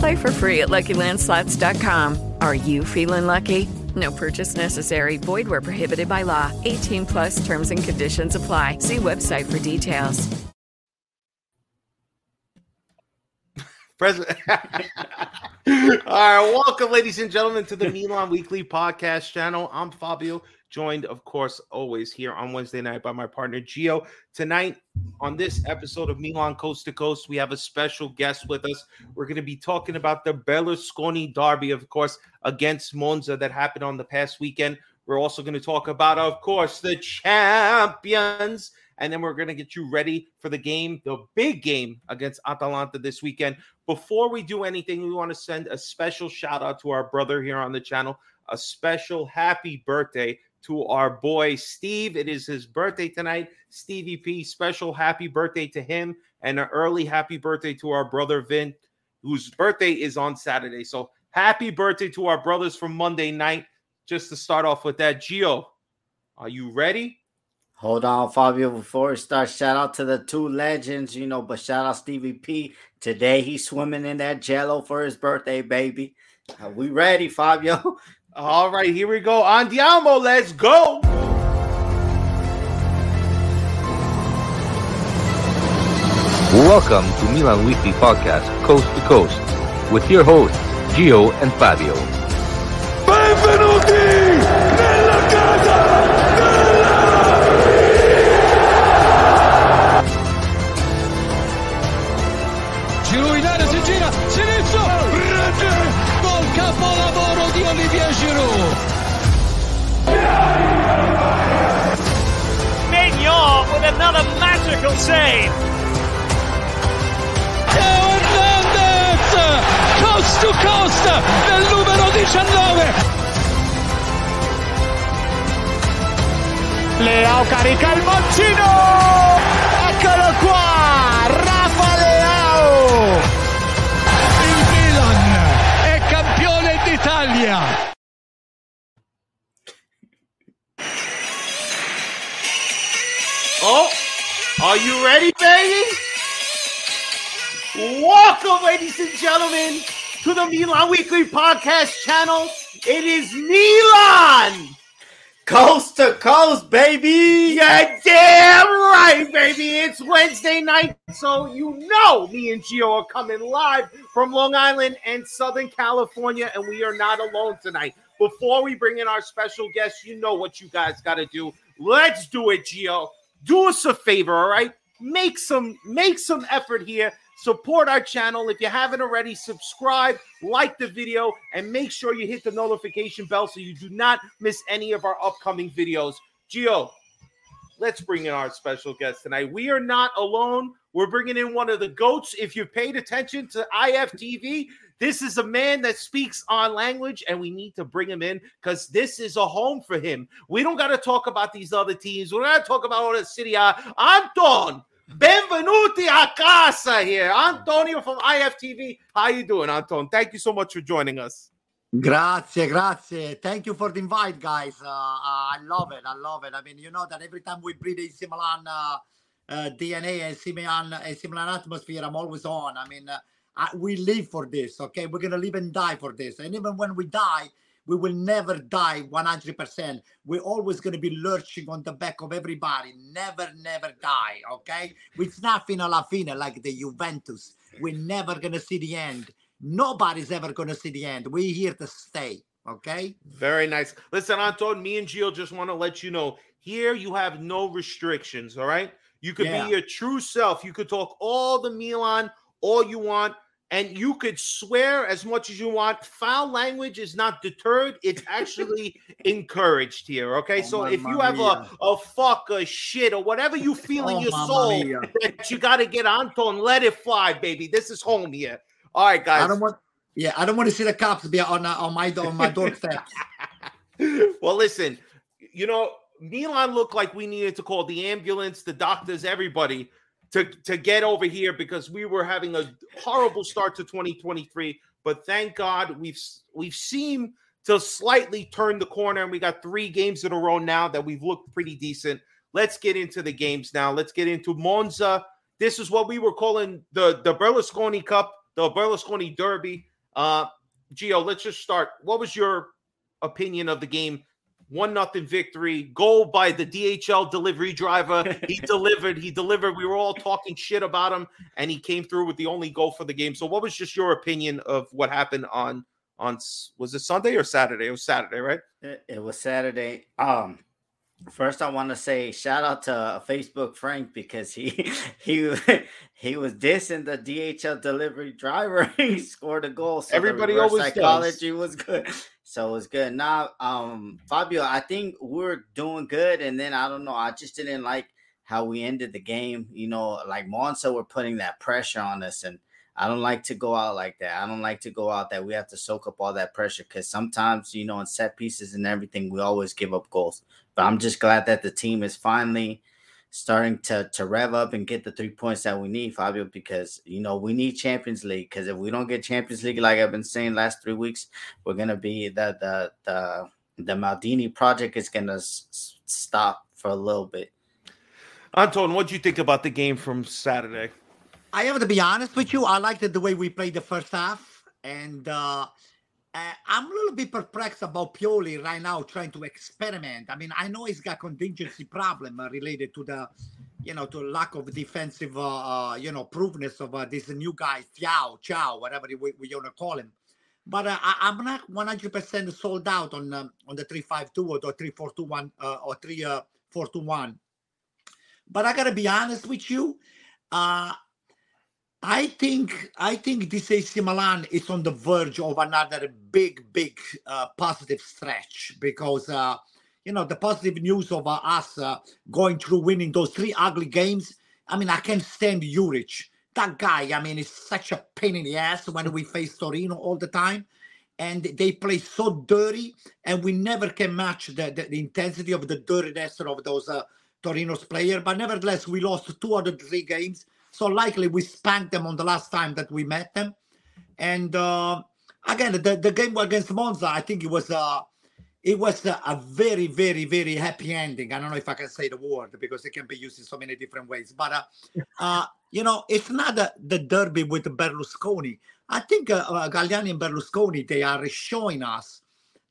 Play for free at LuckyLandSlots.com. Are you feeling lucky? No purchase necessary. Void where prohibited by law. 18 plus terms and conditions apply. See website for details. President. All right, welcome, ladies and gentlemen, to the Milan Weekly Podcast channel. I'm Fabio, joined, of course, always here on Wednesday night by my partner Gio. Tonight, on this episode of Milan Coast to Coast, we have a special guest with us. We're going to be talking about the Berlusconi Derby, of course, against Monza that happened on the past weekend. We're also going to talk about, of course, the champions. And then we're going to get you ready for the game, the big game against Atalanta this weekend. Before we do anything, we want to send a special shout out to our brother here on the channel, a special happy birthday to our boy Steve. It is his birthday tonight. Stevie P, special happy birthday to him, and an early happy birthday to our brother Vin, whose birthday is on Saturday. So happy birthday to our brothers from Monday night. Just to start off with that, Gio, are you ready? Hold on, Fabio. Before we start, shout out to the two legends, you know, but shout out Stevie P. Today he's swimming in that jello for his birthday, baby. Are we ready, Fabio? All right, here we go. Andiamo, let's go. Welcome to Milan Weekly Podcast, Coast to Coast, with your hosts, Gio and Fabio. Benvenuti magical save. Teo Hernandez, coast to coast, del numero 19. Leao carica il mancino. Eccolo qua, are you ready, baby? Welcome, ladies and gentlemen, to the Milan Weekly Podcast channel. It is Milan. Coast to coast, baby. Yeah, damn right, baby. It's Wednesday night, so you know me and Gio are coming live from Long Island and Southern California, and we are not alone tonight. Before we bring in our special guest, you know what you guys got to do. Let's do it, Gio. Do us a favor, all right? Make some make some effort here. Support our channel. If you haven't already, subscribe, like the video, and make sure you hit the notification bell so you do not miss any of our upcoming videos. Gio, let's bring in our special guest tonight. We are not alone. We're bringing in one of the goats. If you paid attention to IFTV, this is a man that speaks our language, and we need to bring him in because this is a home for him. We don't got to talk about these other teams. We're not talk about all the Serie A. Anton, benvenuti a casa here. Antonio from IFTV. How you doing, Anton? Thank you so much for joining us. Grazie, grazie. Thank you for the invite, guys. Uh, I love it. I love it. I mean, you know that every time we breathe AC Milan uh, uh, DNA and AC Milan, AC atmosphere, I'm always on. I mean, uh, I, we live for this, okay? We're going to live and die for this. And even when we die, we will never die 100%. We're always going to be lurching on the back of everybody. Never, never die, okay? Not fino alla fine like the Juventus. We're never going to see the end. Nobody's ever going to see the end. We're here to stay, okay? Very nice. Listen, Anton, me and Gio just want to let you know here you have no restrictions, all right? You could Yeah. be your true self. You could talk all the Milan, all you want, and you could swear as much as you want. Foul language is not deterred; it's actually encouraged here. Okay, Oh, so if you have a, mia. a fuck, a shit, or whatever you feel in Oh, your soul mia. that you got to get Anton, let it fly, baby. This is home here. All right, guys. I don't want. Yeah, I don't want to see the cops be on uh, on my on my doorstep. well, listen, you know, Milan looked like we needed to call the ambulance, the doctors, everybody to, to get over here because we were having a horrible start to 2023. But thank God we've we've seemed to slightly turn the corner, and we got three games in a row now that we've looked pretty decent. Let's get into the games now. Let's get into Monza. This is what we were calling the the Berlusconi Cup, the Berlusconi Derby. Uh, Gio, let's just start. What was your opinion of the game. One nothing victory. Goal by the DHL delivery driver. He delivered. He delivered. We were all talking shit about him, and he came through with the only goal for the game. So, what was just your opinion of what happened on on was it Sunday or Saturday? It was Saturday, right? It, it was Saturday. Um, first I want to say shout out to Facebook Frank because he he he was dissing the DHL delivery driver. he scored a goal. So Everybody always does. psychology was good. So it was good. Now, um, Fabio, I think we're doing good, and then I don't know. I just didn't like how we ended the game. You know, like Monza were putting that pressure on us, and I don't like to go out like that. I don't like to go out that we have to soak up all that pressure because sometimes, you know, in set pieces and everything, we always give up goals. But I'm just glad that the team is finally starting to to rev up and get the three points that we need, Fabio, because you know we need Champions League. Because if we don't get Champions League, like I've been saying last three weeks, we're gonna be the the the the Maldini project is gonna s- s- stop for a little bit. Anton, what do you think about the game from Saturday? I have to be honest with you. I liked it the way we played the first half, and uh, uh, I'm a little bit perplexed about Pioli right now trying to experiment. I mean, I know he's got contingency problem uh, related to the, you know, to lack of defensive, uh, uh, you know, proveness of uh, this new guy, Thiao, Chow, whatever we, we want to call him. But uh, I, I'm not 100% sold out on um, on the 352 or the 3421 uh, or 3421. But I gotta be honest with you. I think I think this AC Milan is on the verge of another big, big uh, positive stretch because uh, you know the positive news of uh, us uh, going through winning those three ugly games. I mean, I can't stand Juric. That guy, I mean, is such a pain in the ass when we face Torino all the time. And they play so dirty, and we never can match the, the, the intensity of the dirtiness of those uh, Torino's player. But nevertheless, we lost two out of three games. So likely we spanked them on the last time that we met them. And uh, again, the, the game against Monza, I think it was uh, it was a, a very, very, very happy ending. I don't know if I can say the word because it can be used in so many different ways. But uh, uh, you know, it's not the, the derby with Berlusconi. I think uh, uh, Galliani and Berlusconi they are showing us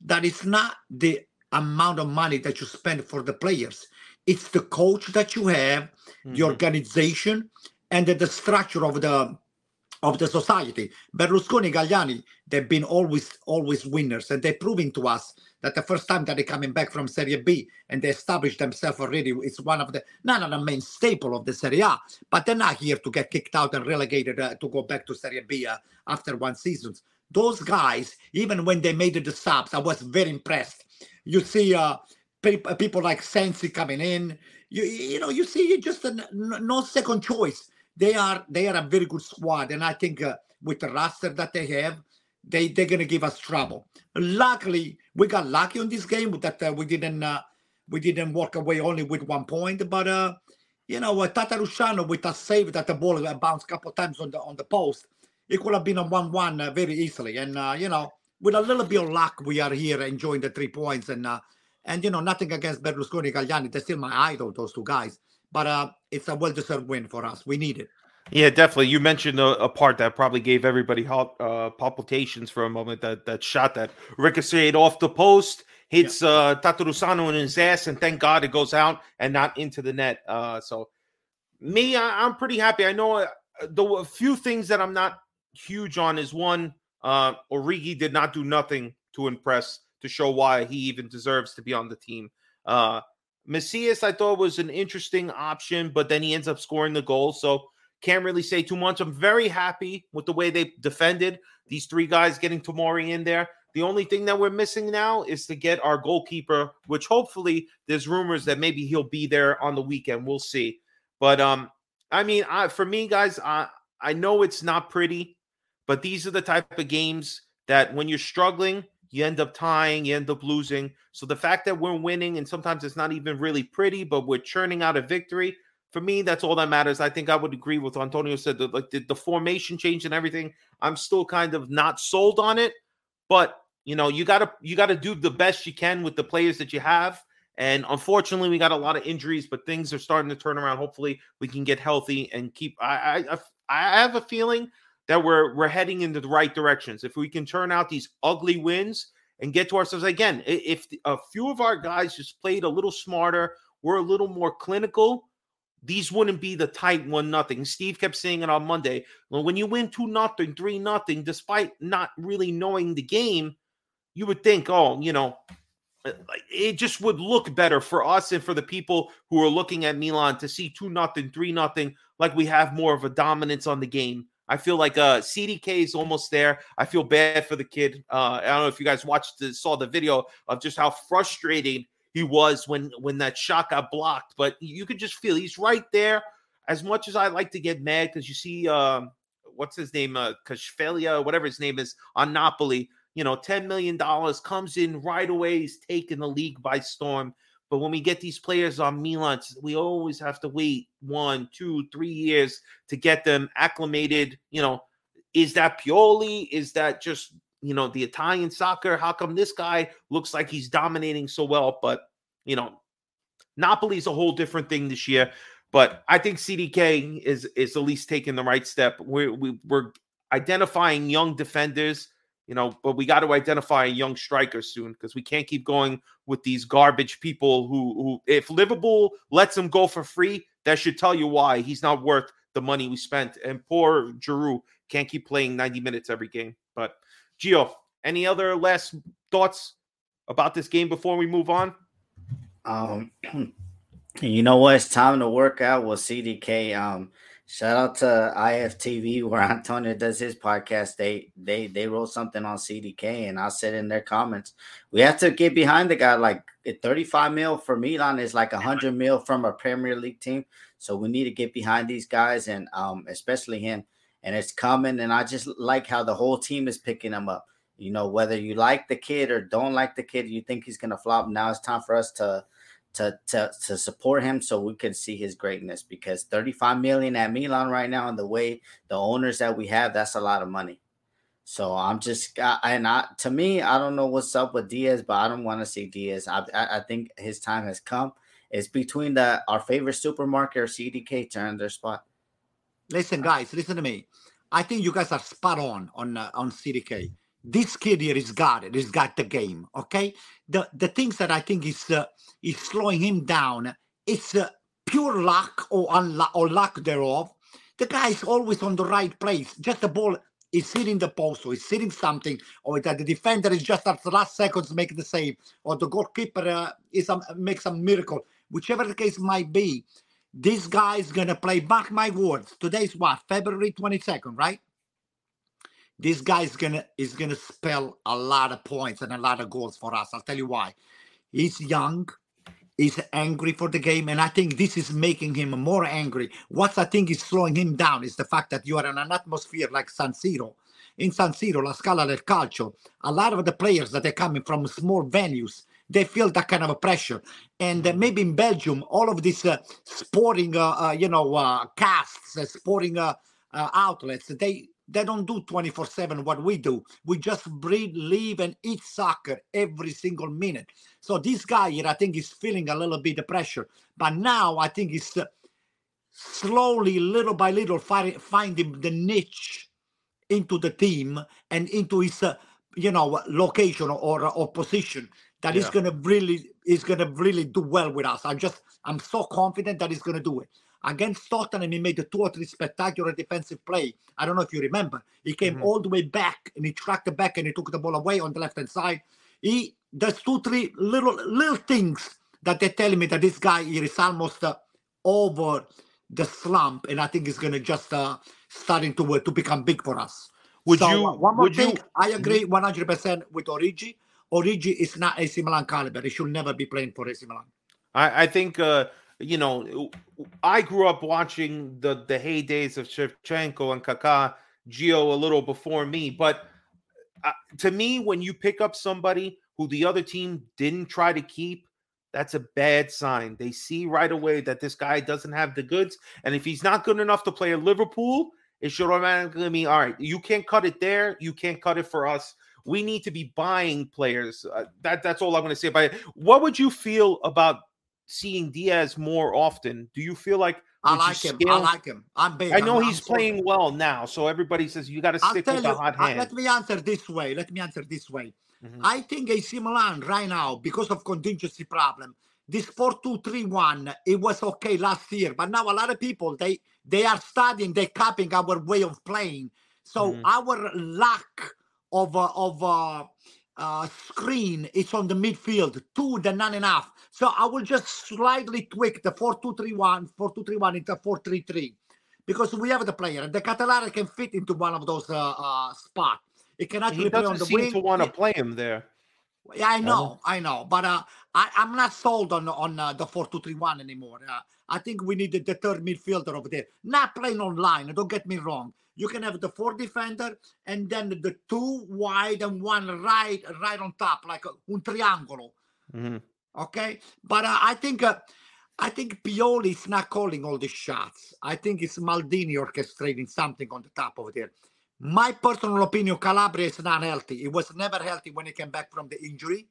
that it's not the amount of money that you spend for the players. It's the coach that you have, the organization, and the, structure of the of the society. Berlusconi, Galliani, they've been always always winners, and they're proving to us that the first time that they're coming back from Serie B and they established themselves already, it's one of the not the main staple of the Serie A, but they're not here to get kicked out and relegated uh, to go back to Serie B uh, after one season. Those guys, even when they made the subs, I was very impressed. You see, uh, pe- people like Sensi coming in. You you know you see just no second choice. They are they are a very good squad, and I think uh, with the roster that they have, they they're gonna give us trouble. Luckily, we got lucky on this game that uh, we didn't uh, we didn't walk away only with one point. But uh, you know, uh, Tatarusanu with a save that the ball uh, bounced a couple times on the on the post, it could have been a one-one uh, very easily. And uh, you know, with a little bit of luck, we are here enjoying the three points. And uh, and you know, nothing against Berlusconi, Galliani, they're still my idol, those two guys. But uh, it's a well-deserved win for us. We need it. Yeah, definitely. You mentioned a, a part that probably gave everybody hot, uh, palpitations for a moment. That that shot that ricocheted off the post hits uh, Tatarusanu in his ass, and thank God it goes out and not into the net. Uh, so me, I, I'm pretty happy. I know uh, the a few things that I'm not huge on is one, uh, Origi did not do nothing to impress to show why he even deserves to be on the team. Uh, Messias, I thought was an interesting option, but then he ends up scoring the goal. So can't really say too much. I'm very happy with the way they defended these three guys getting Tomori in there. The only thing that we're missing now is to get our goalkeeper, which hopefully there's rumors that maybe he'll be there on the weekend. We'll see. But um, I mean, I, for me, guys, I I know it's not pretty, but these are the type of games that when you're struggling, you end up tying, you end up losing. So the fact that we're winning and sometimes it's not even really pretty, but we're churning out a victory. For me, that's all that matters. I think I would agree with Antonio said that like the, the formation change and everything. I'm still kind of not sold on it, but you know, you gotta you gotta do the best you can with the players that you have. And unfortunately, we got a lot of injuries, but things are starting to turn around. Hopefully, we can get healthy and keep. I I, I have a feeling that we're we're heading in the right directions. If we can turn out these ugly wins and get to ourselves again, if a few of our guys just played a little smarter, we're a little more clinical, these wouldn't be the tight one nothing. Steve kept saying it on Monday. When you win two nothing, three nothing, despite not really knowing the game, you would think, oh, you know, uh, it just would look better for us and for the people who are looking at Milan to see two nothing, three nothing, like we have more of a dominance on the game. I feel like uh, CDK is almost there. I feel bad for the kid. Uh, I don't know if you guys watched the, saw the video of just how frustrating he was when when that shot got blocked. But you could just feel he's right there. As much as I like to get mad because you see, um, what's his name, uh, Kashfelia, whatever his name is, on Napoli. You know, ten million dollars comes in right away. He's taking the league by storm. But when we get these players on Milan, we always have to wait one, two, three years to get them acclimated. You know, is that Pioli? Is that just, you know, the Italian soccer? How come this guy looks like he's dominating so well? But, you know, Napoli's a whole different thing this year. But I think CDK is is at least taking the right step. We're we, are we are identifying young defenders you know, but we got to identify a young striker soon because we can't keep going with these garbage people who, who, if Liverpool lets him go for free, that should tell you why he's not worth the money we spent. And poor Giroud can't keep playing 90 minutes every game. But Gio, any other last thoughts about this game before we move on? Um, you know what? It's time to work out with CDK. Um, Shout out to IFTV where Antonio does his podcast. They they they wrote something on CDK and I said in their comments, we have to get behind the guy. Like 35 mil for Milan is like 100 mil from a Premier League team. So we need to get behind these guys and um especially him. And it's coming. And I just like how the whole team is picking him up. You know, whether you like the kid or don't like the kid, you think he's gonna flop. Now it's time for us to to, to to support him so we can see his greatness because 35 million at Milan right now and the way the owners that we have that's a lot of money. So I'm just and I to me I don't know what's up with Diaz but I don't want to see Diaz. I, I, I think his time has come. It's between the our favorite supermarket or CDK turn their spot. Listen guys, listen to me. I think you guys are spot on on uh, on CDK this kid here is got it. He's got the game. Okay. The the things that I think is uh, is slowing him down. It's uh, pure luck or unluck or luck thereof. The guy is always on the right place. Just the ball is hitting the post or is hitting something, or that the defender is just at the last seconds making the save, or the goalkeeper uh, is um, makes a miracle. Whichever the case might be, this guy is gonna play. Mark my words. Today's what February twenty second, right? This guy is gonna is gonna spell a lot of points and a lot of goals for us. I'll tell you why. He's young, he's angry for the game, and I think this is making him more angry. What I think is slowing him down is the fact that you are in an atmosphere like San Siro. In San Siro, La Scala del Calcio, a lot of the players that are coming from small venues, they feel that kind of a pressure. And uh, maybe in Belgium, all of these uh, sporting, uh, uh you know, uh, casts, uh, sporting outlets, they they don't do 24 7 what we do. We just breathe, live, and eat soccer every single minute. So this guy here, I think, is feeling a little bit of pressure. But now I think he's uh, slowly, little by little, find, finding the niche into the team and into his, uh, you know, location or, or position that yeah. he's gonna really is gonna really do well with us. I just I'm so confident that he's gonna do it. Against Tottenham, he made a two or three spectacular defensive play. I don't know if you remember. He came mm-hmm. all the way back and he tracked the back and he took the ball away on the left hand side. He there's two, three little little things that they're telling me that this guy here is almost uh, over the slump, and I think he's gonna just uh, starting to uh, to become big for us. Would So, you- uh, one more would you- thing? I agree 100 percent with Origi. Origi is not AC Milan caliber. He should never be playing for AC Milan. I, I think uh, you know I grew up watching the the heydays of Shevchenko and Kaká, Gio a little before me, but uh, to me, when you pick up somebody who the other team didn't try to keep, that's a bad sign. They see right away that this guy doesn't have the goods, and if he's not good enough to play at Liverpool, it should automatically mean all right. You can't cut it there. You can't cut it for us. We need to be buying players. Uh, that that's all I'm going to say about it. What would you feel about seeing Diaz more often? Do you feel like I like him. I like him. I'm big. I know I'm- he's I'm playing well now, so everybody says you got to stick with you. the hot hand. let me answer this way. Let me answer this way. Mhm. I think AC Milan right now, because of contingency problem, this 4-2-3-1, it was okay last year, but now a lot of people they they are studying, they're copying our way of playing. So Mhm. our lack of uh, of uh, uh, screen is on the midfield. Two, they're not enough. So I will just slightly tweak the 4-2-3-1, 4-2-3-1 into 4-3-3 because we have the player. De Ketelaere can fit into one of those uh, uh, spots. It can he actually play on doesn't the seem wing. to want to play him there. Yeah, I know, I know, but uh, I, I'm not sold on on uh, the four two three one anymore. Uh, I think we need the, third midfielder over there, not playing online. Don't get me wrong. You can have the four defender and then the two wide and one right, right on top, like a, un triangolo. Mhm. Okay, but uh, I think uh, I think Pioli is not calling all the shots. I think it's Maldini orchestrating something on the top over there. My personal opinion, Calabria is not healthy. He was never healthy when he came back from the injury.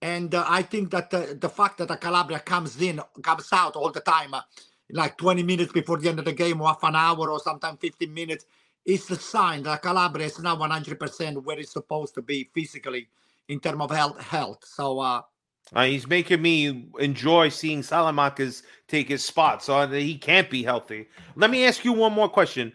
And uh, I think that uh, the fact that Calabria comes in, comes out all the time, uh, like 20 minutes before the end of the game, or half an hour, or sometimes 15 minutes, is a sign that Calabria is not 100% where it's supposed to be physically in terms of health. health. So, uh, Uh, he's making me enjoy seeing Saelemaekers take his spot, so he can't be healthy. Let me ask you one more question.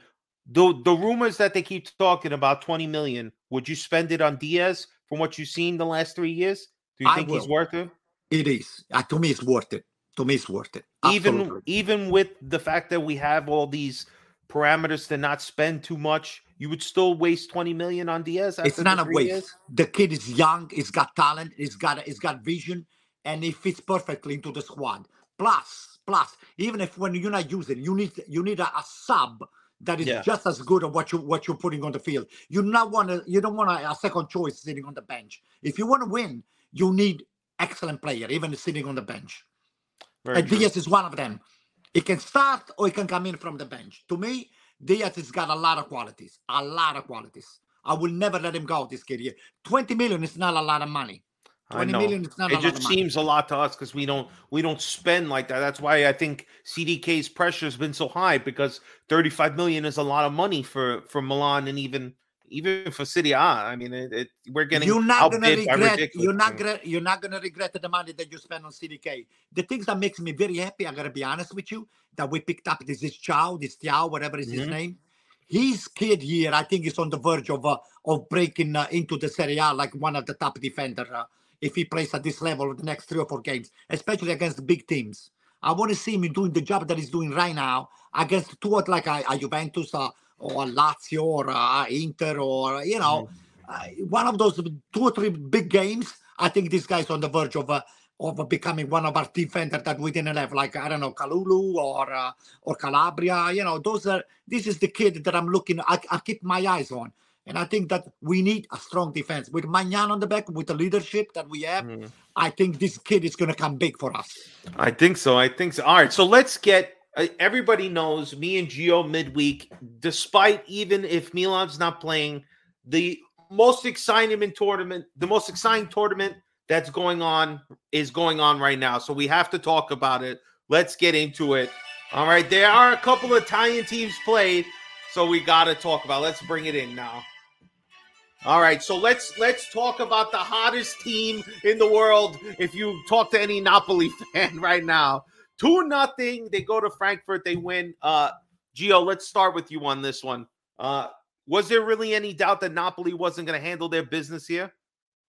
The the rumors that they keep talking about 20 million, would you spend it on Diaz from what you've seen the last three years? Do you I think he's worth it? it is. Uh, to me, it's worth it. To me, it's worth it. Even Absolutely. even with the fact that we have all these parameters to not spend too much, you would still waste 20 million on Diaz? it's not a waste. years? The kid is young. He's got talent. He's got he's got vision, and he fits perfectly into the squad. Plus, plus, even if when you're not using, you need you need a, a sub that is Yeah. just as good at what you what you're putting on the field. You not want to. You don't want a, a uh, second choice sitting on the bench. If you want to win, you need excellent player, even sitting on the bench. Very and true. Diaz is one of them. He can start or he can come in from the bench. To me, Diaz has got a lot of qualities. A lot of qualities. I will never let him go this kid here. 20 million is not a lot of money. I 20 know. million is not a it just seems a lot to us because we don't we don't spend like that. That's why I think CDK's pressure has been so high because 35 million is a lot of money for for Milan and even even for Serie A. I mean, it, it, we're getting You're not gonna regret. You're not gonna. You're not gonna regret the money that you spend on CDK. The things that makes me very happy. I gotta be honest with you. That we picked up this, this Chow, this Tiao, whatever is his Mhm. name. His kid here, I think, is on the verge of uh, of breaking uh, into the Serie A like one of the top defender. Uh, if he plays at this level the next three or four games, especially against big teams. I want to see him doing the job that he's doing right now against two like a, a Juventus uh, or a Lazio or a Inter or you know uh, one of those two or three big games. I think this guy's on the verge of uh, of becoming one of our defenders that we didn't have, like I don't know, Kalulu or uh, or Calabria. You know, those are. This is the kid that I'm looking. I, I keep my eyes on. And I think that we need a strong defense with Maignan on the back, with the leadership that we have. Mhm. I think this kid is going to come big for us. I think so. I think so. All right. So let's get. Uh, everybody knows me and Gio midweek. Despite even if Milan's not playing, the most exciting tournament, the most exciting tournament that's going on is going on right now. So we have to talk about it. Let's get into it. All right. There are a couple of Italian teams played, so we got to talk about. it. Let's bring it in now. All right, so let's let's talk about the hottest team in the world. If you talk to any Napoli fan right now, two nothing, they go to Frankfurt, they win. Uh, Gio, let's start with you on this one. Uh, was there really any doubt that Napoli wasn't going to handle their business here?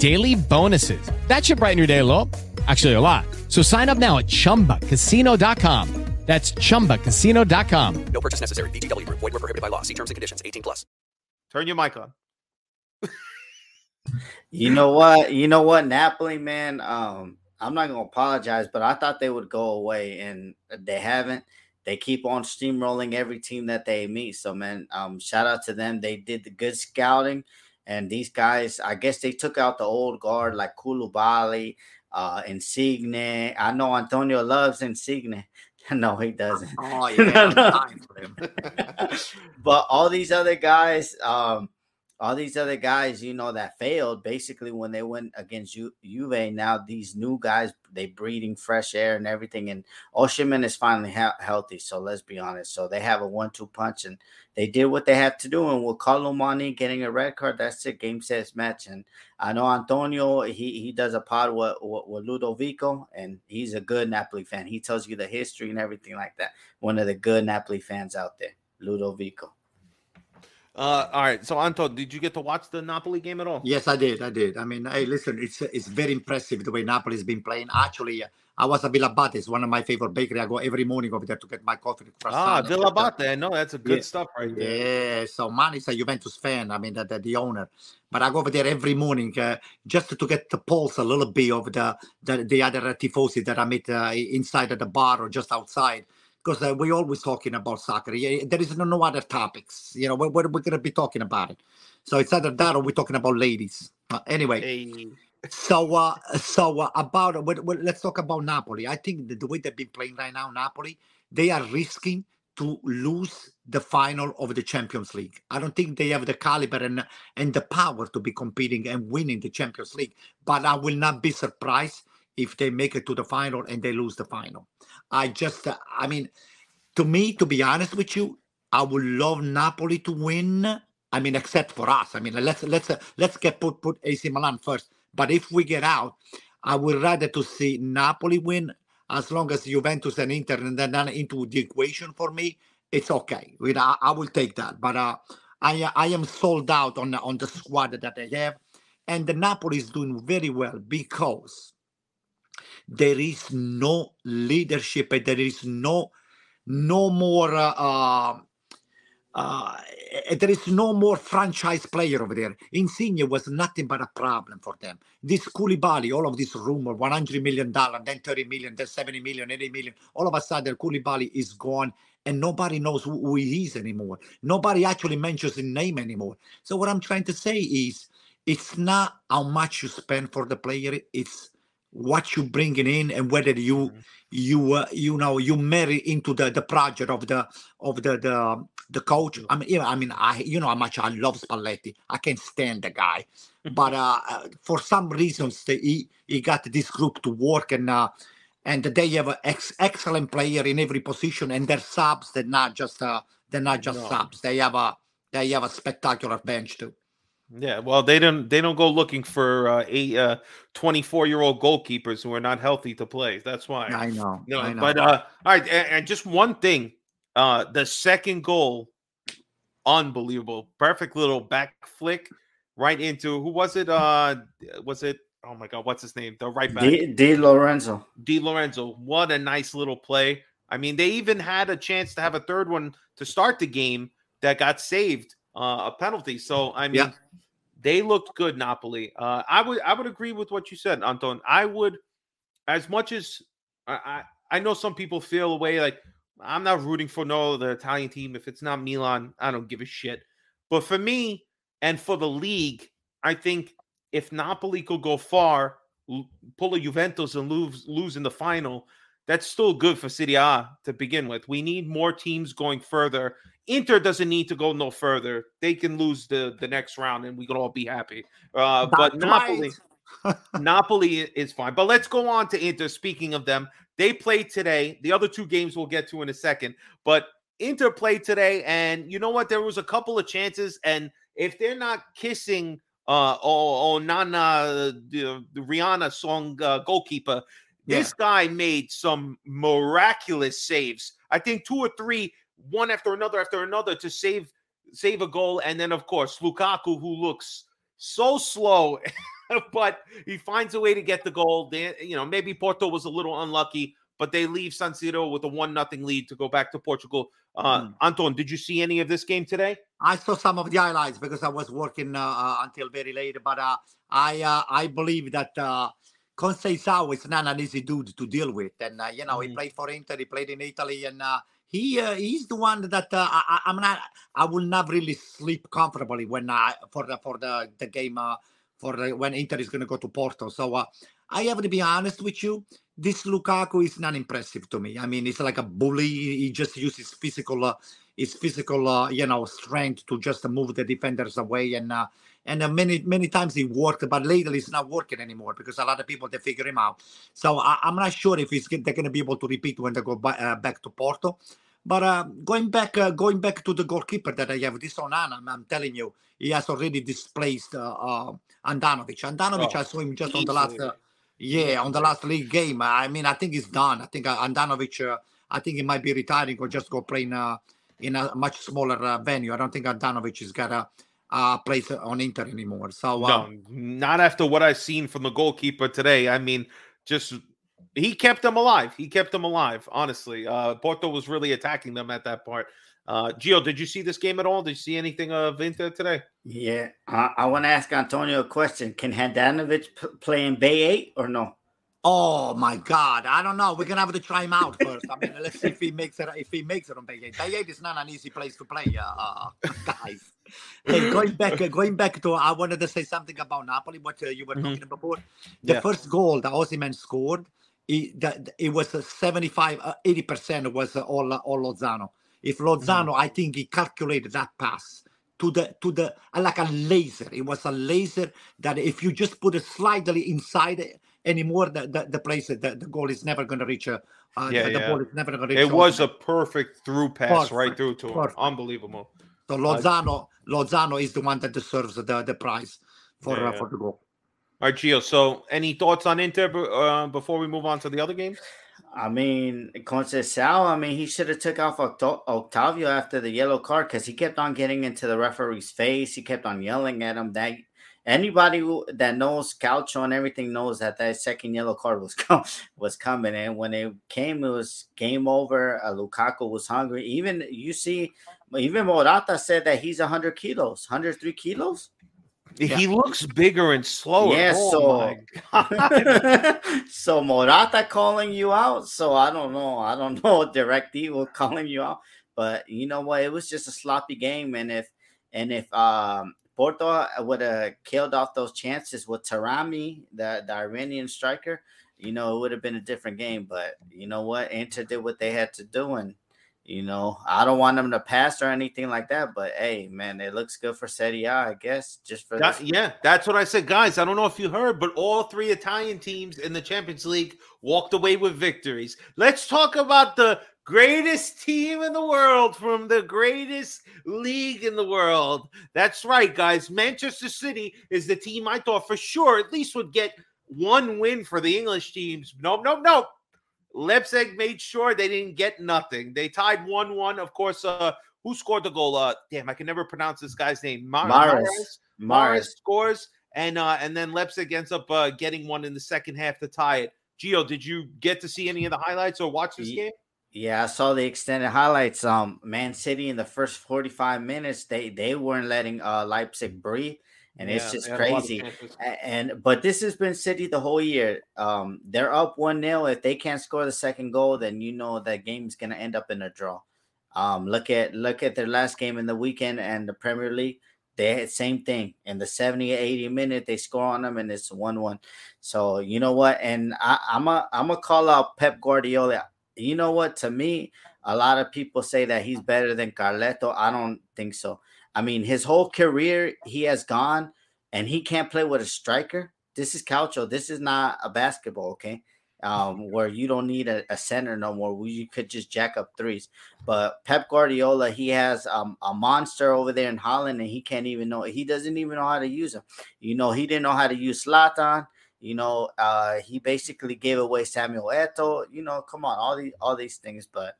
daily bonuses. That should brighten your day a little. Actually, a lot. So sign up now at chumbacasino.com. That's chumbacasino.com. No purchase necessary. VGW Group. Void were prohibited by law. See terms and conditions. 18 plus. Turn your mic on. You know what? You know what, Napoli, man. Um, I'm not gonna apologize, but I thought they would go away, and they haven't. They keep on steamrolling every team that they meet. So, man, um, shout out to them. They did the good scouting, and these guys, I guess they took out the old guard like Koulibaly, uh, Insigne. I know Antonio loves Insigne. No, he doesn't. Oh yeah, for him. but all these other guys, um, all these other guys, you know, that failed basically when they went against Ju- Juve. Now these new guys, they breathing fresh air and everything. And Osimhen is finally he- healthy. So let's be honest. So they have a one-two punch, and they did what they have to do. And with Kolo Muani getting a red card, that's it. Game sets match. And I know Antonio, he he does a pod with, with, with Ludovico, and he's a good Napoli fan. He tells you the history and everything like that. One of the good Napoli fans out there, Ludovico. Uh, all right. So, Anto, did you get to watch the Napoli game at all? Yes, I did. I did. I mean, hey, listen, it's it's very impressive the way Napoli's been playing. Actually, I was at Villa Abate. It's one of my favorite bakery. I go every morning over there to get my coffee. Ah, Villa et I know that's a good Yeah. stuff right there. Yeah, so man is a Juventus fan. I mean, the, the, the owner. But I go over there every morning uh, just to get the pulse a little bit of the the, the other tifosi that I meet uh, inside of the bar or just outside. Because uh, we always talking about soccer. Yeah, There is no, no other topics. You know, what, what are we going to be talking about it? So it's either that or we're talking about ladies. Uh, anyway, so uh, so uh, about well, well, let's talk about Napoli. I think the, the way they've been playing right now, Napoli, they are risking to lose the final of the Champions League. I don't think they have the caliber and and the power to be competing and winning the Champions League. But I will not be surprised if they make it to the final and they lose the final. I just, uh, I mean, to me, to be honest with you, I would love Napoli to win. I mean, except for us. I mean, let's let's let's get put put AC Milan first. But if we get out, I would rather to see Napoli win as long as Juventus and Inter and then into the equation for me. It's okay. I, I will take that. But uh, I I am sold out on on the squad that they have, and the Napoli is doing very well because there is no leadership and there is no no more uh, uh, there is no more franchise player over there. Insigne was nothing but a problem for them. This Koulibaly, all of this rumor, 100 million dollar, then 30 million, then 70 million, 80 million. All of a sudden, Koulibaly is gone, and nobody knows who he is anymore. Nobody actually mentions his name anymore. So what I'm trying to say is, it's not how much you spend for the player; it's what you bringing in and whether you you uh, you know you marry into the the project of the of the the the coach. I mean, I mean, I you know how much I love Spalletti. I can't stand the guy, but uh, uh, for some reasons he he got this group to work and. Uh, and they have an ex- excellent player in every position, and their subs they're not just uh, they're not just No. subs. They have a they have a spectacular bench too. Yeah, well, they don't they don't go looking for uh, eight uh, 24 year old goalkeepers who are not healthy to play. That's why. I know. No, I know. but uh, all right, and, and just one thing, uh, the second goal, unbelievable, perfect little back flick right into who was it? Uh, was it? Oh my God, what's his name? The right back, D, Di Lorenzo. D Lorenzo. What a nice little play. I mean, they even had a chance to have a third one to start the game that got saved, uh, a penalty. So I mean, Yeah. they looked good, Napoli. Uh, I would I would agree with what you said, Anton. I would, as much as I I, I know some people feel away like I'm not rooting for no the Italian team. If it's not Milan, I don't give a shit. But for me and for the league, I think if Napoli could go far, pull a Juventus and lose lose in the final, that's still good for Serie A to begin with. We need more teams going further. Inter doesn't need to go no further. They can lose the the next round, and we can all be happy. Uh, but Napoli. Napoli is fine. But let's go on to Inter. Speaking of them, they played today. The other two games we'll get to in a second. But Inter played today, and you know what? There was a couple of chances, and if they're not kissing uh oh, oh Nana the, the Rihanna song uh, goalkeeper, this guy made some miraculous saves. I think two or three, one after another after another to save save a goal, and then of course Lukaku, who looks so slow, but he finds a way to get the goal. They, you know, maybe Porto was a little unlucky, but they leave San Siro with a one nothing lead to go back to Portugal. Uh, Anton, did you see any of this game today? I saw some of the highlights because I was working uh, uh, until very late. But uh, I uh, I believe that uh, Conceição is not an easy dude to deal with, and uh, you know he played for Inter, he played in Italy, and uh, he uh, he's the one that uh, I, I'm not. I will not really sleep comfortably when I for the for the the game uh, for the, when Inter is going to go to Porto. So uh, I have to be honest with you. This Lukaku is not impressive to me. I mean, he's like a bully. He he just uses physical, uh, his physical, uh, you know, strength to just move the defenders away. And uh, and uh, many many times he worked, but lately it's not working anymore because a lot of people they figure him out. So I, I'm not sure if he's they're going to be able to repeat when they go ba- uh, back to Porto. But uh, going back, uh, going back to the goalkeeper that I have, this Onana, I'm, I'm telling you, he has already displaced uh, uh, Handanovic. Handanovic, Oh, I saw him just on the last, uh, yeah, on the last league game. I mean, I think he's done. I think uh, Handanovic, uh, I think he might be retiring or just go play in a, in a much smaller uh, venue. I don't think Handanovic has got a, uh, place on Inter anymore. So uh, No, not after what I've seen from the goalkeeper today. I mean, just he kept them alive. He kept them alive. Honestly, uh, Porto was really attacking them at that part. Uh, Gio, did you see this game at all? Did you see anything of Inter today? Yeah, I, I want to ask Antonio a question. Can Handanovic p- play in Bay 8 or no? Oh my God! I don't know. We're gonna have to try him out first. I mean, let's see if he makes it. If he makes it on Bay Eight, Bay Eight is not an easy place to play, uh, uh, guys. Hey, going back, uh, going back to, I wanted to say something about Napoli. What uh, you were talking about before. The Yeah. first goal that Osimhen scored, he, that it was uh, 75, uh, 80 percent was uh, all all Lozano. If Lozano, I think he calculated that pass to the to the like a laser. It was a laser that if you just put it slightly inside it anymore, the the, the place the, the goal is never going to reach. Uh, uh, Yeah, the, the yeah. ball is never going to reach. It was a perfect through pass right through to him. perfect. Unbelievable. So Lozano. Lozano is the one that deserves the the prize for Yeah, uh, for the goal. All right, Gio. So, any thoughts on Inter uh, before we move on to the other games? I mean, Conceição, I mean, he should have took off Octo- Octavio after the yellow card because he kept on getting into the referee's face. He kept on yelling at him. That anybody who, that knows Calcio and everything knows that that second yellow card was com- was coming. And when it came, it was game over. Uh, Lukaku was hungry. Even you see, even Morata said that he's 100 kilos, 103 kilos. He looks bigger and slower. Yeah, Oh, so my so Morata calling you out. So I don't know. I don't know what direct evil calling you out. But you know what? It was just a sloppy game. And if and if um Porto uh, would have killed off those chances with Taremi, the, the Iranian striker, you know, it would have been a different game. But you know what? Inter did what they had to do and you know, I don't want them to pass or anything like that, but hey, man, it looks good for Serie A, I guess, just for That- yeah, that's what I said, guys. I don't know if you heard, but all three Italian teams in the Champions League walked away with victories. Let's talk about the greatest team in the world from the greatest league in the world. That's right, guys. Manchester City is the team I thought for sure at least would get one win for the English teams. Nope, nope, nope. Leipzig made sure they didn't get nothing. They tied 1 1. Of course, uh, who scored the goal? Uh, damn, I can never pronounce this guy's name. Mar-. Mahrez. Morris scores, and uh, and then Leipzig ends up uh, getting one in the second half to tie it. Gio, did you get to see any of the highlights or watch this game? Yeah, I saw the extended highlights. Um, Man City in the first 45 minutes, they they weren't letting uh Leipzig breathe. and it's just they had a lot of crazy. And but this has been City the whole year. Um, they're up one 0 If they can't score the second goal, then you know that game's gonna end up in a draw. Um, look at look at their last game in the weekend and the Premier League. They had same thing in the 70 80 minute. They score on them and it's one one. So you know what? And I, I'm a I'm gonna call out Pep Guardiola. You know what? To me, a lot of people say that he's better than Carletto. I don't think so. I mean, his whole career he has gone and he can't play with a striker. This is Calcio. This is not a basketball, okay? Um, where you don't need a, a center no more. Where you could just jack up threes. But Pep Guardiola, he has um, a monster over there in Haaland, and he can't even know. He doesn't even know how to use him. You know, he didn't know how to use Zlatan. You know, uh, he basically gave away Samuel Eto'o. You know, come on, all these all these things. But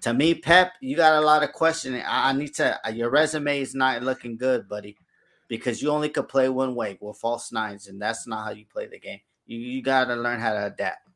to me, Pep, you got a lot of questioning. I, I need to. Your resume is not looking good, buddy because you only could play one way with false nines, and that's not how you play the game. You you got to learn how to adapt.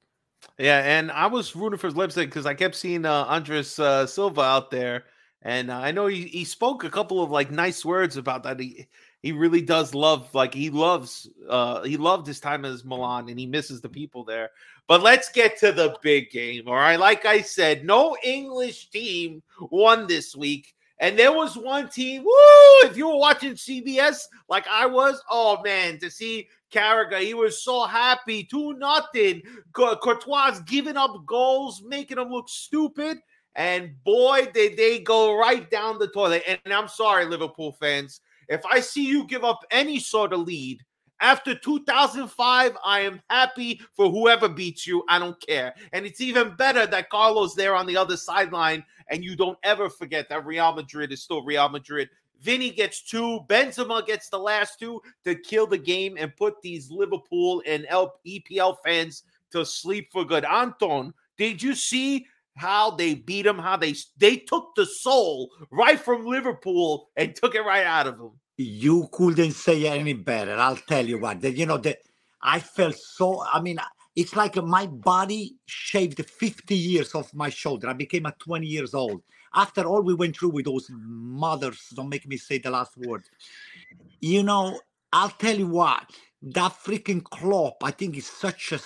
Yeah, and I was rooting for Leipzig because I kept seeing uh, Andres uh, Silva out there, and uh, I know he, he spoke a couple of like nice words about that. He he really does love like he loves uh he loved his time as Milan and he misses the people there. But let's get to the big game. All right, like I said, no English team won this week. And there was one team, woo! If you were watching CBS like I was, oh man, to see Carragher, he was so happy. Two nothing. Courtois giving up goals, making them look stupid. And boy, did they go right down the toilet. And I'm sorry, Liverpool fans. If I see you give up any sort of lead after 2005, I am happy for whoever beats you. I don't care. And it's even better that Carlos there on the other sideline, and you don't ever forget that Real Madrid is still Real Madrid. Vinny gets two, Benzema gets the last two to kill the game and put these Liverpool and EPL fans to sleep for good. Anton, did you see how they beat him? How they they took the soul right from Liverpool and took it right out of him. You couldn't say any better. I'll tell you what. That you know that I felt so. I mean, it's like my body shaved 50 years off my shoulder. I became a 20 years old after all we went through with those mothers. Don't make me say the last word. You know, I'll tell you what. That freaking Klopp, I think he's such a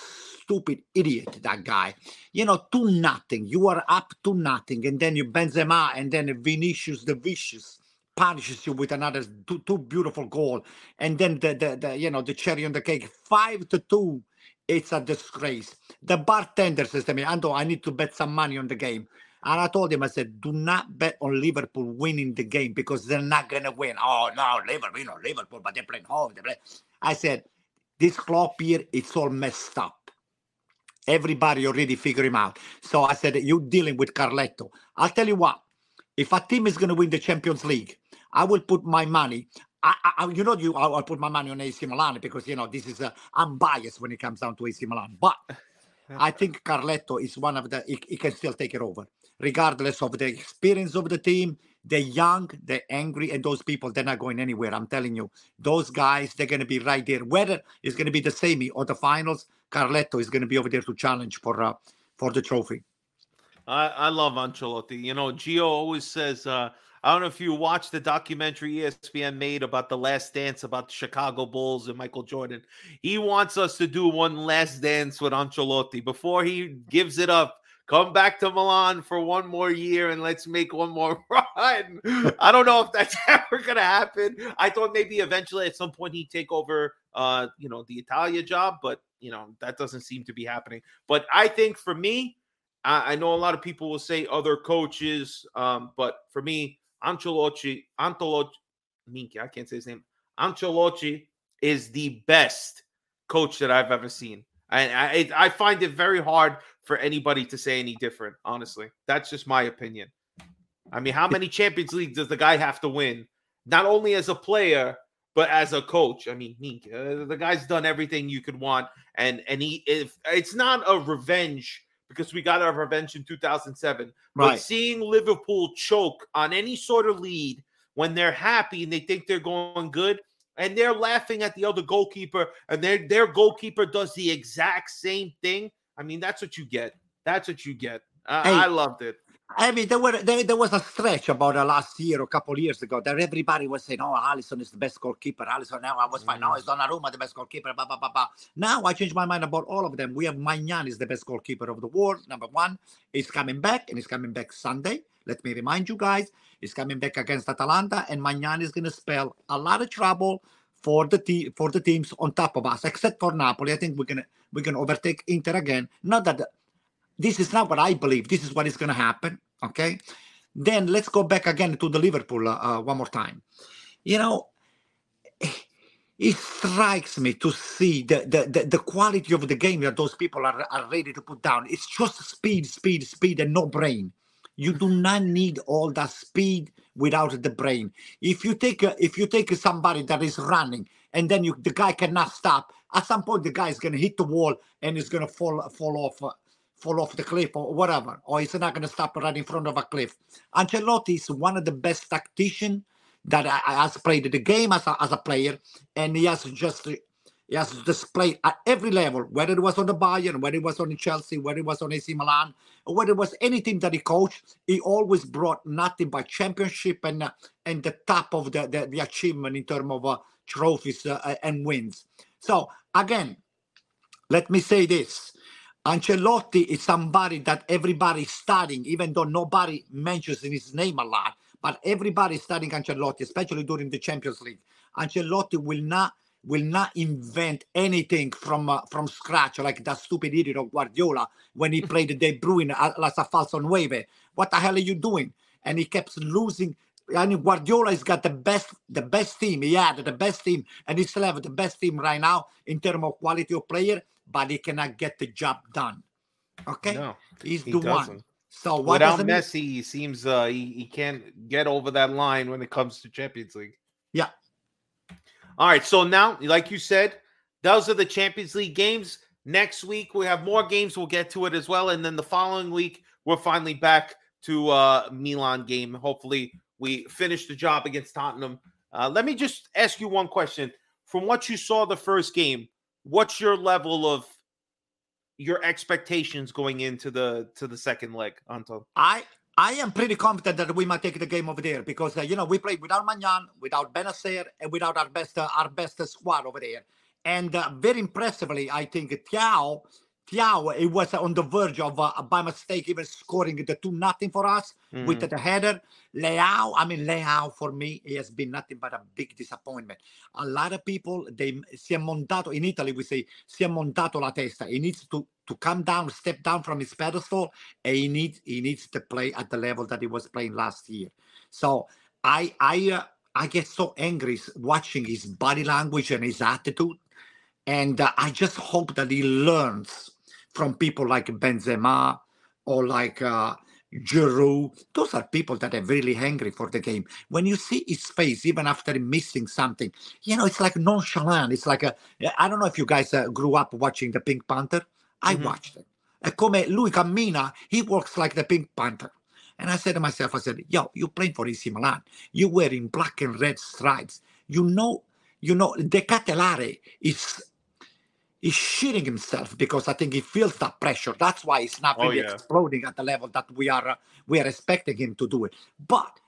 stupid idiot. That guy. You know, to nothing. You are up to nothing, and then you Benzema, and then Vinicius the vicious punishes you with another two, two beautiful goal, and then the, the the you know the cherry on the cake, five to two. It's a disgrace. The bartender says to me, Ando, I need to bet some money on the game. And I told him, I said, do not bet on Liverpool winning the game because they're not going to win. Oh, no, Liverpool, you know, Liverpool, but they're playing home. They play. I said, this club here, it's all messed up. Everybody already figured him out. So I said, you're dealing with Carletto. I'll tell you what, if a team is going to win the Champions League, I will put my money. I, I, you know, you, I'll, put my money on AC Milan because you know this is a, I'm biased when it comes down to AC Milan, but I think Carletto is one of the he, he can still take it over, regardless of the experience of the team. They're young, they're angry, and those people they're not going anywhere. I'm telling you, those guys they're going to be right there. Whether it's going to be the semi or the finals, Carletto is going to be over there to challenge for uh, for the trophy. I, I love Ancelotti. You know, Gio always says, uh, I don't know if you watched the documentary ESPN made about the last dance about the Chicago Bulls and Michael Jordan. He wants us to do one last dance with Ancelotti before he gives it up. Come back to Milan for one more year and let's make one more run. I don't know if that's ever gonna happen. I thought maybe eventually at some point he'd take over uh, you know, the Italia job, but you know, that doesn't seem to be happening. But I think for me, I, I know a lot of people will say other coaches, um, but for me, Ancelotti, Ancelotti, Minky, I can't say his name. Ancelotti is the best coach that I've ever seen. And I, I find it very hard for anybody to say any different, honestly. That's just my opinion. I mean, how many Champions League does the guy have to win? Not only as a player, but as a coach. I mean, uh, the guy's done everything you could want, and and he if it's not a revenge because we got our revenge in 2007, but Right. seeing Liverpool choke on any sort of lead when they're happy and they think they're going good, and they're laughing at the other goalkeeper, and their their goalkeeper does the exact same thing. I mean, that's what you get. That's what you get. I, Hey. I loved it. I mean, there were there, there was a stretch about the last year or a couple of years ago that everybody was saying, "Oh, Alisson is the best goalkeeper." Alisson. Now I was fine. Oh, now it's mm. Donnarumma the best goalkeeper. Blah, blah, blah, blah. Now I changed my mind about all of them. We have Maignan is the best goalkeeper of the world. Number one, he's coming back and he's coming back Sunday. Let me remind you guys, he's coming back against Atalanta, and Maignan is going to spell a lot of trouble for the te- for the teams on top of us, except for Napoli. I think we're gonna we're gonna overtake Inter again. Not that this is not what I believe. This is what is going to happen. Okay. Then let's go back again to the Liverpool uh, uh, one more time. You know, it strikes me to see the, the, the, the quality of the game that those people are, are ready to put down. It's just speed, speed, speed, and no brain. You do not need all that speed without the brain. If you take a, if you take somebody that is running and then you the guy cannot stop, at some point the guy is going to hit the wall and is going to fall fall off. Fall off the cliff or whatever, or he's not going to stop right in front of a cliff. Ancelotti is one of the best tacticians that I, has played the game as a, as a player, and he has just he has displayed at every level, whether it was on the Bayern, whether it was on Chelsea, whether it was on AC Milan, or whether it was anything that he coached, he always brought nothing but championship and and the top of the, the, the achievement in terms of uh, trophies uh, and wins. So again, let me say this Ancelotti is somebody that everybody is studying, even though nobody mentions his name a lot. But everybody is studying Ancelotti, especially during the Champions League. Ancelotti will not will not invent anything from uh, from scratch like that stupid idiot of Guardiola when he played De Bruyne as a false on wave. What the hell are you doing? And he kept losing. I mean, Guardiola has got the best the best team. He had the best team, and he still have the best team right now in terms of quality of player but he cannot get the job done. Okay, No, he's he the doesn't. one. So what Without does it mean? Messi, he seems uh, he, he can't get over that line when it comes to Champions League. Yeah. All right. So now, like you said, those are the Champions League games. Next week we have more games. We'll get to it as well, and then the following week we're finally back to uh Milan game. Hopefully, we finish the job against Tottenham. Uh, let me just ask you one question. From what you saw the first game, what's your level of your expectations going into the to the second leg, Anton? I I am pretty confident that we might take the game over there because uh, you know we played without Maignan, without Bennacer, and without our best uh, our best squad over there. And uh, very impressively, I think Thiago, Thiago, it was on the verge of uh, by mistake even scoring the two nothing for us with Mhm. the header. Leao, I mean Leao for me, he has been nothing but a big disappointment. A lot of people they si è montato in Italy we say si è montato la testa. He needs to to come down, step down from his pedestal, and he needs he needs to play at the level that he was playing last year. So I I uh, I get so angry watching his body language and his attitude, and uh, I just hope that he learns from people like Benzema or like uh, Giroud. Those are people that are really hungry for the game. When you see his face, even after missing something, you know, it's like nonchalant. It's like a, I don't know if you guys uh, grew up watching the Pink Panther. I Mhm. watched it. È come lui cammina, he walks like the Pink Panther. And I said to myself, I said, yo, you're playing for AC Milan. You wearing black and red stripes. You know, you know, De Ketelaere is is shitting himself because I think he feels that pressure. That's why he's not Oh, really yeah. exploding at the level that we are uh, we are expecting him to do it. But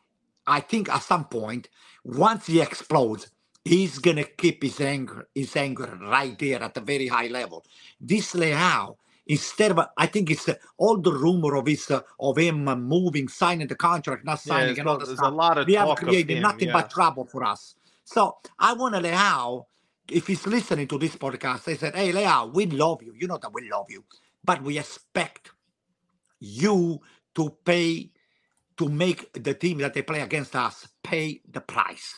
I think at some point, once he explodes, he's gonna keep his anger, his anger right there at a very high level. This Leao, instead of I think it's uh, all the rumor of his uh, of him uh, moving, signing the contract, not Yeah, signing, there's and all the there's a lot of we have created him, nothing yeah. but trouble for us. So I want to Leao, if he's listening to this podcast, they said, "Hey Leao, we love you. You know that we love you, but we expect you to pay to make the team that they play against us pay the price."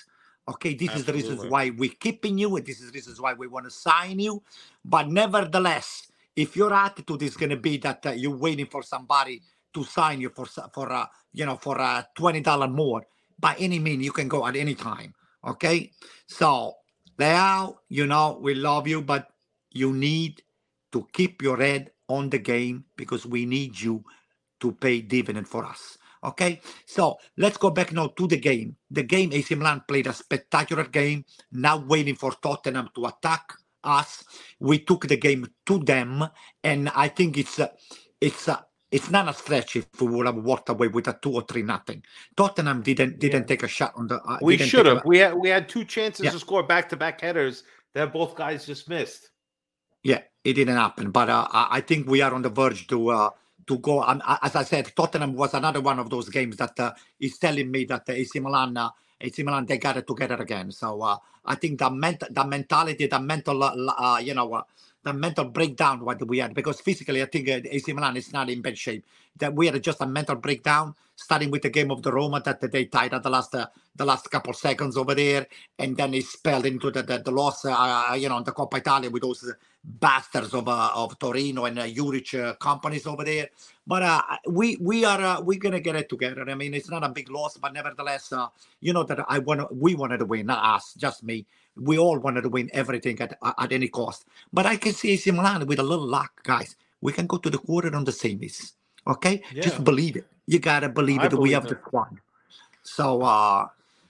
Okay, this is the reasons Absolutely. why we're keeping you, and this is the reasons why we want to sign you. But nevertheless, if your attitude is going to be that uh, you're waiting for somebody to sign you for for uh, you know for uh, twenty dollar more, by any means you can go at any time. Okay, so Leao, you know we love you, but you need to keep your head on the game because we need you to pay dividend for us. Okay, so let's go back now to the game. The game AC Milan played a spectacular game. Now waiting for Tottenham to attack us. We took the game to them, and I think it's uh, it's uh, it's not a stretch if we would have walked away with a two or three nothing. Tottenham didn't didn't take a shot on the. Uh, We should have. a- We had we had two chances Yeah. to score back to back headers that both guys just missed. Yeah, it didn't happen. But uh, I think we are on the verge to uh, to go. Um, as I said, Tottenham was another one of those games that uh, is telling me that uh, AC Milan, uh, AC Milan, they got it together again. So uh, I think the mental, the mentality, the mental, uh, uh, you know, uh, the mental breakdown what we had because physically I think uh, AC Milan is not in bad shape. That we had just a mental breakdown, starting with the game of the Roma that they tied at the last uh, the last couple seconds over there, and then it spelled into the the, the loss, uh, you know, the Coppa Italia with those bastards of uh, of Torino and uh, Juric uh, companies over there. But uh, we we are uh, we're gonna get it together. I mean, it's not a big loss, but nevertheless, uh, you know that I want we wanted to win, not us, just me. We all wanted to win everything at at any cost. But I can see AC Milan with a little luck, guys. We can go to the quarter on the semis. Okay, Yeah. just believe it. You gotta believe I it. we have it. the squad. So uh,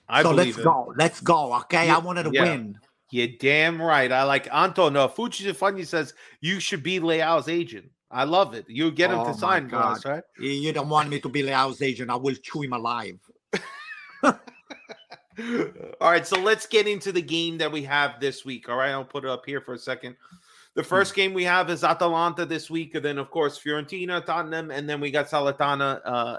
I so let's it. go. Let's go. Okay, I wanted to Yeah. win. You're damn right. I like Anto. No, Fuji Funny says you should be Leao's agent. I love it. You get him Oh to sign for us, right? You you don't want me to be Leao's agent. I will chew him alive. All right, so let's get into the game that we have this week. All right, I'll put it up here for a second. The first game we have is Atalanta this week, and then of course Fiorentina, Tottenham, and then we got Salatana uh,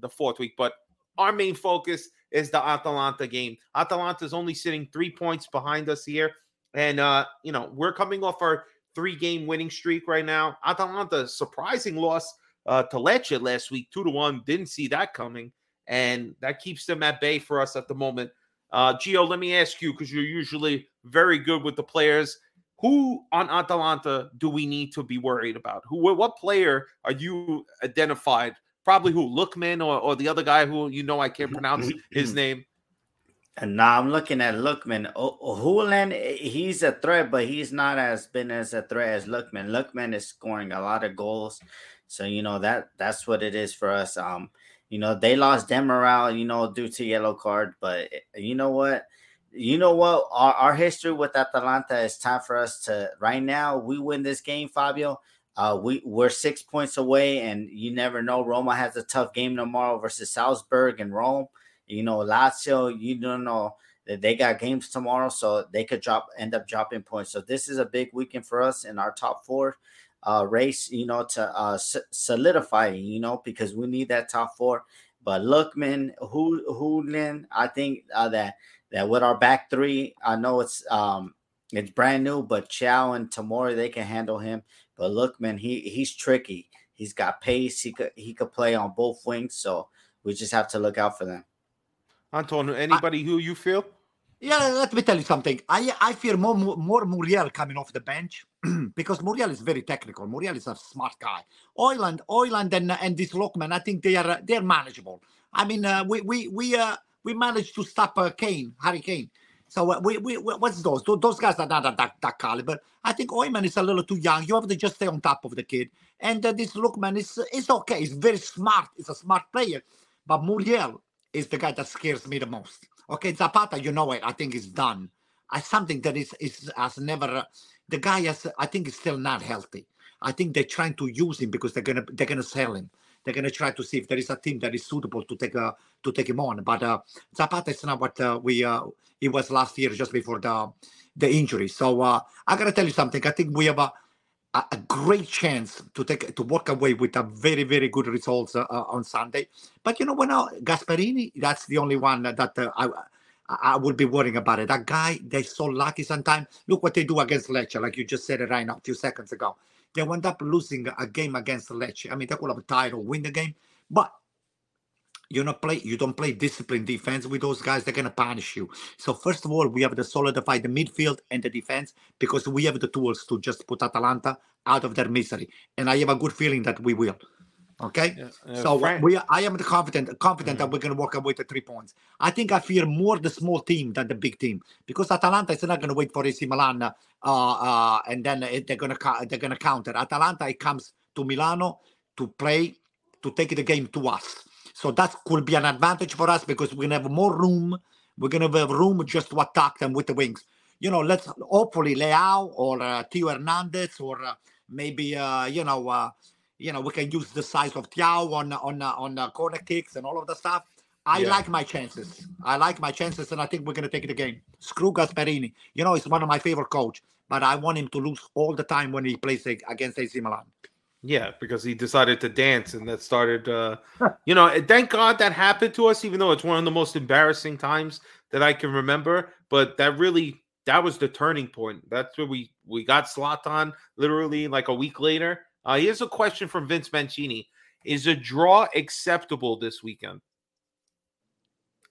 the fourth week. But our main focus is the Atalanta game. Atalanta is only sitting three points behind us here, and uh, you know we're coming off our three-game winning streak right now. Atalanta surprising loss uh, to Lecce last week, two to one. Didn't see that coming and that keeps them at bay for us at the moment. Uh, Gio, let me ask you because you're usually very good with the players. Who on Atalanta do we need to be worried about? Who, what player are you identified? Probably who, Lookman or, or the other guy who you know I can't pronounce his name. And now I'm looking at Lookman. Hulan, he's a threat, but he's not as been as a threat as Lookman. Lookman is scoring a lot of goals, so you know that that's what it is for us. Um, you know they lost Demiral, you know, due to yellow card, but eh, you know what? You know what? Our, our history with Atalanta is time for us to right now. We win this game, Fabio. Uh, we we're six points away, and you never know. Roma has a tough game tomorrow versus Salzburg and Rome. You know, Lazio, you don't know that they got games tomorrow, so they could drop end up dropping points. So this is a big weekend for us in our top four uh race, you know, to uh s- solidify, you know, because we need that top four. But Lookman, who Hoolin, I think uh, that that with our back three, I know it's um it's brand new, but Chow and Tomori they can handle him. But Lookman, he he's tricky. He's got pace. He could he could play on both wings, so we just have to look out for them. Antonio, anybody who you feel? Yeah, let me tell you something. I I fear more more Muriel coming off the bench because Muriel is very technical. Muriel is a smart guy. Oiland, Oiland, and and this Lookman, I think they are uh, they're manageable. I mean, uh, we we we uh, we managed to stop uh, Kane, Harry Kane. So uh, we, we what's those? Those, guys are not at that, that caliber. I think Oyman is a little too young. You have to just stay on top of the kid. And uh, this Lookman is is okay. He's very smart. He's a smart player. But Muriel is the guy that scares me the most. Okay, Zapata, you know it. I think is done. I something that is is has never. uh, the guy has. I think is still not healthy. I think they're trying to use him because they're gonna they're gonna sell him. They're gonna try to see if there is a team that is suitable to take a to take him on. But uh, Zapata is not what uh, we uh, he was last year just before the the injury. So uh, I gotta tell you something. I think we have a a, great chance to take to walk away with a very very good results uh, uh, on Sunday. But you know when uh, Gasperini, that's the only one that uh, I. I I would be worrying about it. That guy, they're so lucky sometimes. Look what they do against Lecce, like you just said it right now, a few seconds ago. They wound up losing a game against Lecce. I mean, they could have tied or win the game, but you not play you don't play disciplined defense with those guys. They're gonna punish you. So first of all we have to solidify the midfield and the defense because we have the tools to just put atalanta out of their misery. And i have a good feeling that we will okay? Uh, so Frank- we i am confident confident that we're gonna walk away with three points. I think i fear more the small team than the big team because atalanta is not gonna wait for ac milan uh, uh, and then it- they're gonna they're gonna counter. Atalanta it comes to milano to play to take the game to us. So that could be an advantage for us because we're gonna have more room. We're gonna have room just to attack them with the wings. You know, let's hopefully Leao or uh, Theo Hernandez or uh, maybe uh, you know uh, you know, we can use the size of Tiao on on on uh, corner kicks and all of the stuff. I Yeah. like my chances. I like my chances, and I think we're gonna take the game. Screw Gasperini. You know, he's one of my favorite coach, but I want him to lose all the time when he plays against AC Milan. Yeah, because he decided to dance and that started uh you know, thank God that happened to us, even though it's one of the most embarrassing times that I can remember. But that really that was the turning point. That's where we we got Zlatan literally like a week later. Uh here's a question from Vince Mancini. Is a draw acceptable this weekend?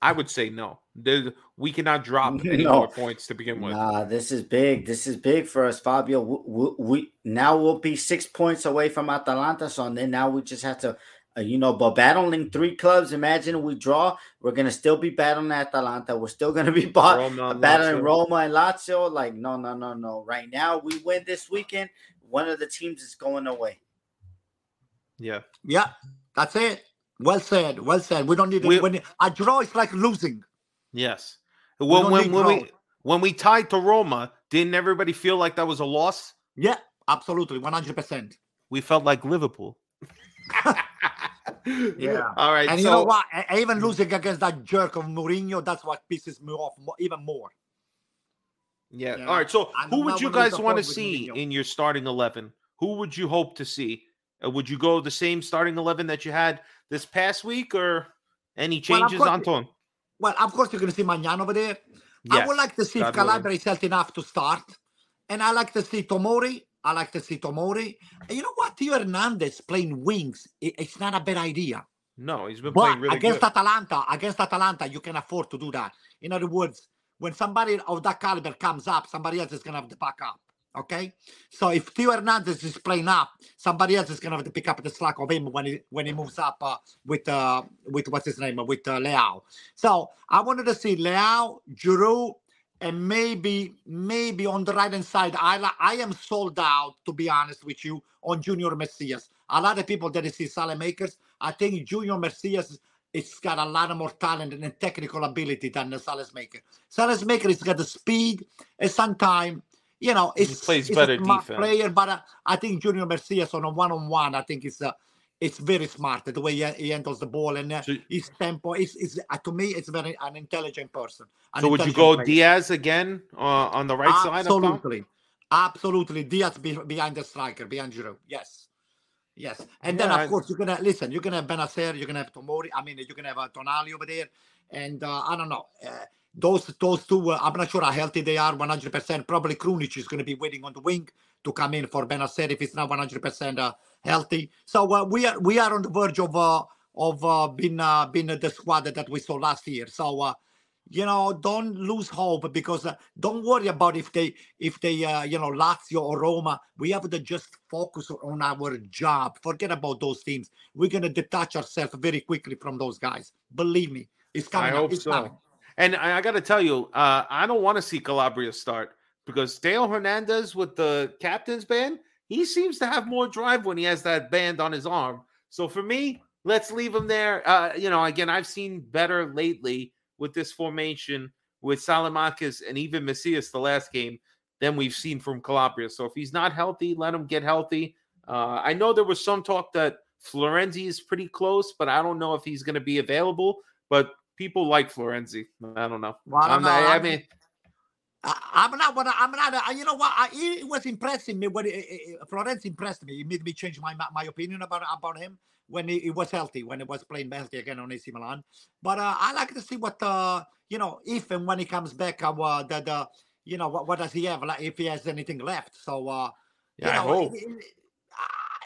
I would say no. There, we cannot drop any No. more points to begin with. Nah, this is big. This is big for us, Fabio. We, we, we now we'll be six points away from Atalanta. So then now we just have to, uh, you know, but battling three clubs. Imagine we draw. We're gonna still be battling Atalanta. We're still gonna be bought, Roma battling Lazio. Roma and Lazio. Like no, no, no, no. Right now we win this weekend. One of the teams is going away. Yeah. Yeah, that's it. Well said. Well said. We don't need We- it. When a draw is like losing. Yes. We When when, need when we when we tied to Roma, didn't everybody feel like that was a loss? Yeah, absolutely, one hundred percent. We felt like Liverpool. Yeah. All right. And so you know what? I- I Even losing against that jerk of Mourinho, that's what pisses me off even more. Yeah. Yeah. All right. So who would you guys want to see in your starting eleven? Who would you hope to see? Uh, would you go the same starting eleven that you had this past week, or any changes, course- Anton? Well, of course, you're going to see Maignan over there. I would like to see if. Calabria is healthy enough to start. And I like to see Tomori. I like to see Tomori. And you know what? Theo Hernandez playing wings, i- it's not a bad idea. No, he's been But playing really against good. Atalanta, against Atalanta, you can afford to do that. In other words, when somebody of that caliber comes up, somebody else is going to have to back up. Okay, so if Theo Hernandez is playing up, somebody else is going to have to pick up the slack of him when he when he moves up uh, with uh, with what's his name with uh, Leao. So I wanted to see Leao, Giroud, and maybe maybe on the right hand side. I I am sold out to be honest with you on Junior Messias. A lot of people that see Saelemaekers, I think Junior Messias it's got a lot of more talent and technical ability than the Saelemaekers. Salas Maker has got the speed and sometimes, you know, He it's, plays it's better a smart defense. player, but uh, I think Junior Messias on a one-on-one, I think it's uh, it's very smart the way he, he handles the ball and uh, his tempo is is uh, to me it's very an intelligent person. an So would you go player. Diaz again uh, on the right side? Absolutely, absolutely. Diaz be, behind the striker, behind Giroud. Yes, yes. And then of I- course you're gonna listen. You're gonna have Bennacer. You're gonna have Tomori. I mean, you're gonna have uh, Tonali over there. And uh, I don't know. Uh, those those two, uh, I'm not sure how healthy they are. 100. percent Probably Krunic is going to be waiting on the wing to come in for Bennacer if he's not 100 percent uh, healthy. So uh, we are we are on the verge of uh, of uh, being uh, being the squad that we saw last year. So. You know, don't lose hope because uh, don't worry about if they if they uh, you know Lazio or Roma. We have to just focus on our job. Forget about those teams. We're gonna detach ourselves very quickly from those guys. Believe me, it's coming. I hope It's so. coming. And I, I got to tell you, uh, I don't want to see Calabria start because Theo Hernandez with the captain's band, he seems to have more drive when he has that band on his arm. So for me, let's leave him there. Uh, you know, again, I've seen better lately with this formation with Salamakis and even Messias the last game than we've seen from Calabria. So if he's not healthy, let him get healthy. Uh, I know there was some talk that Florenzi is pretty close, but I don't know if he's going to be available. But people like Florenzi. I don't know. Well, I don't I'm know. not- I mean, I, I'm not. what I- I'm not. uh, You know what? I, it was impressing me when uh, uh, Florenzi impressed me. It made me change my my opinion about about him when he, he was healthy, when he was playing healthy again on AC Milan. But uh, I like to see what uh, you know if and when he comes back. Uh, uh, the, the you know what, what does he have? Like if he has anything left. So uh, Yeah, I you know, hope. it- it-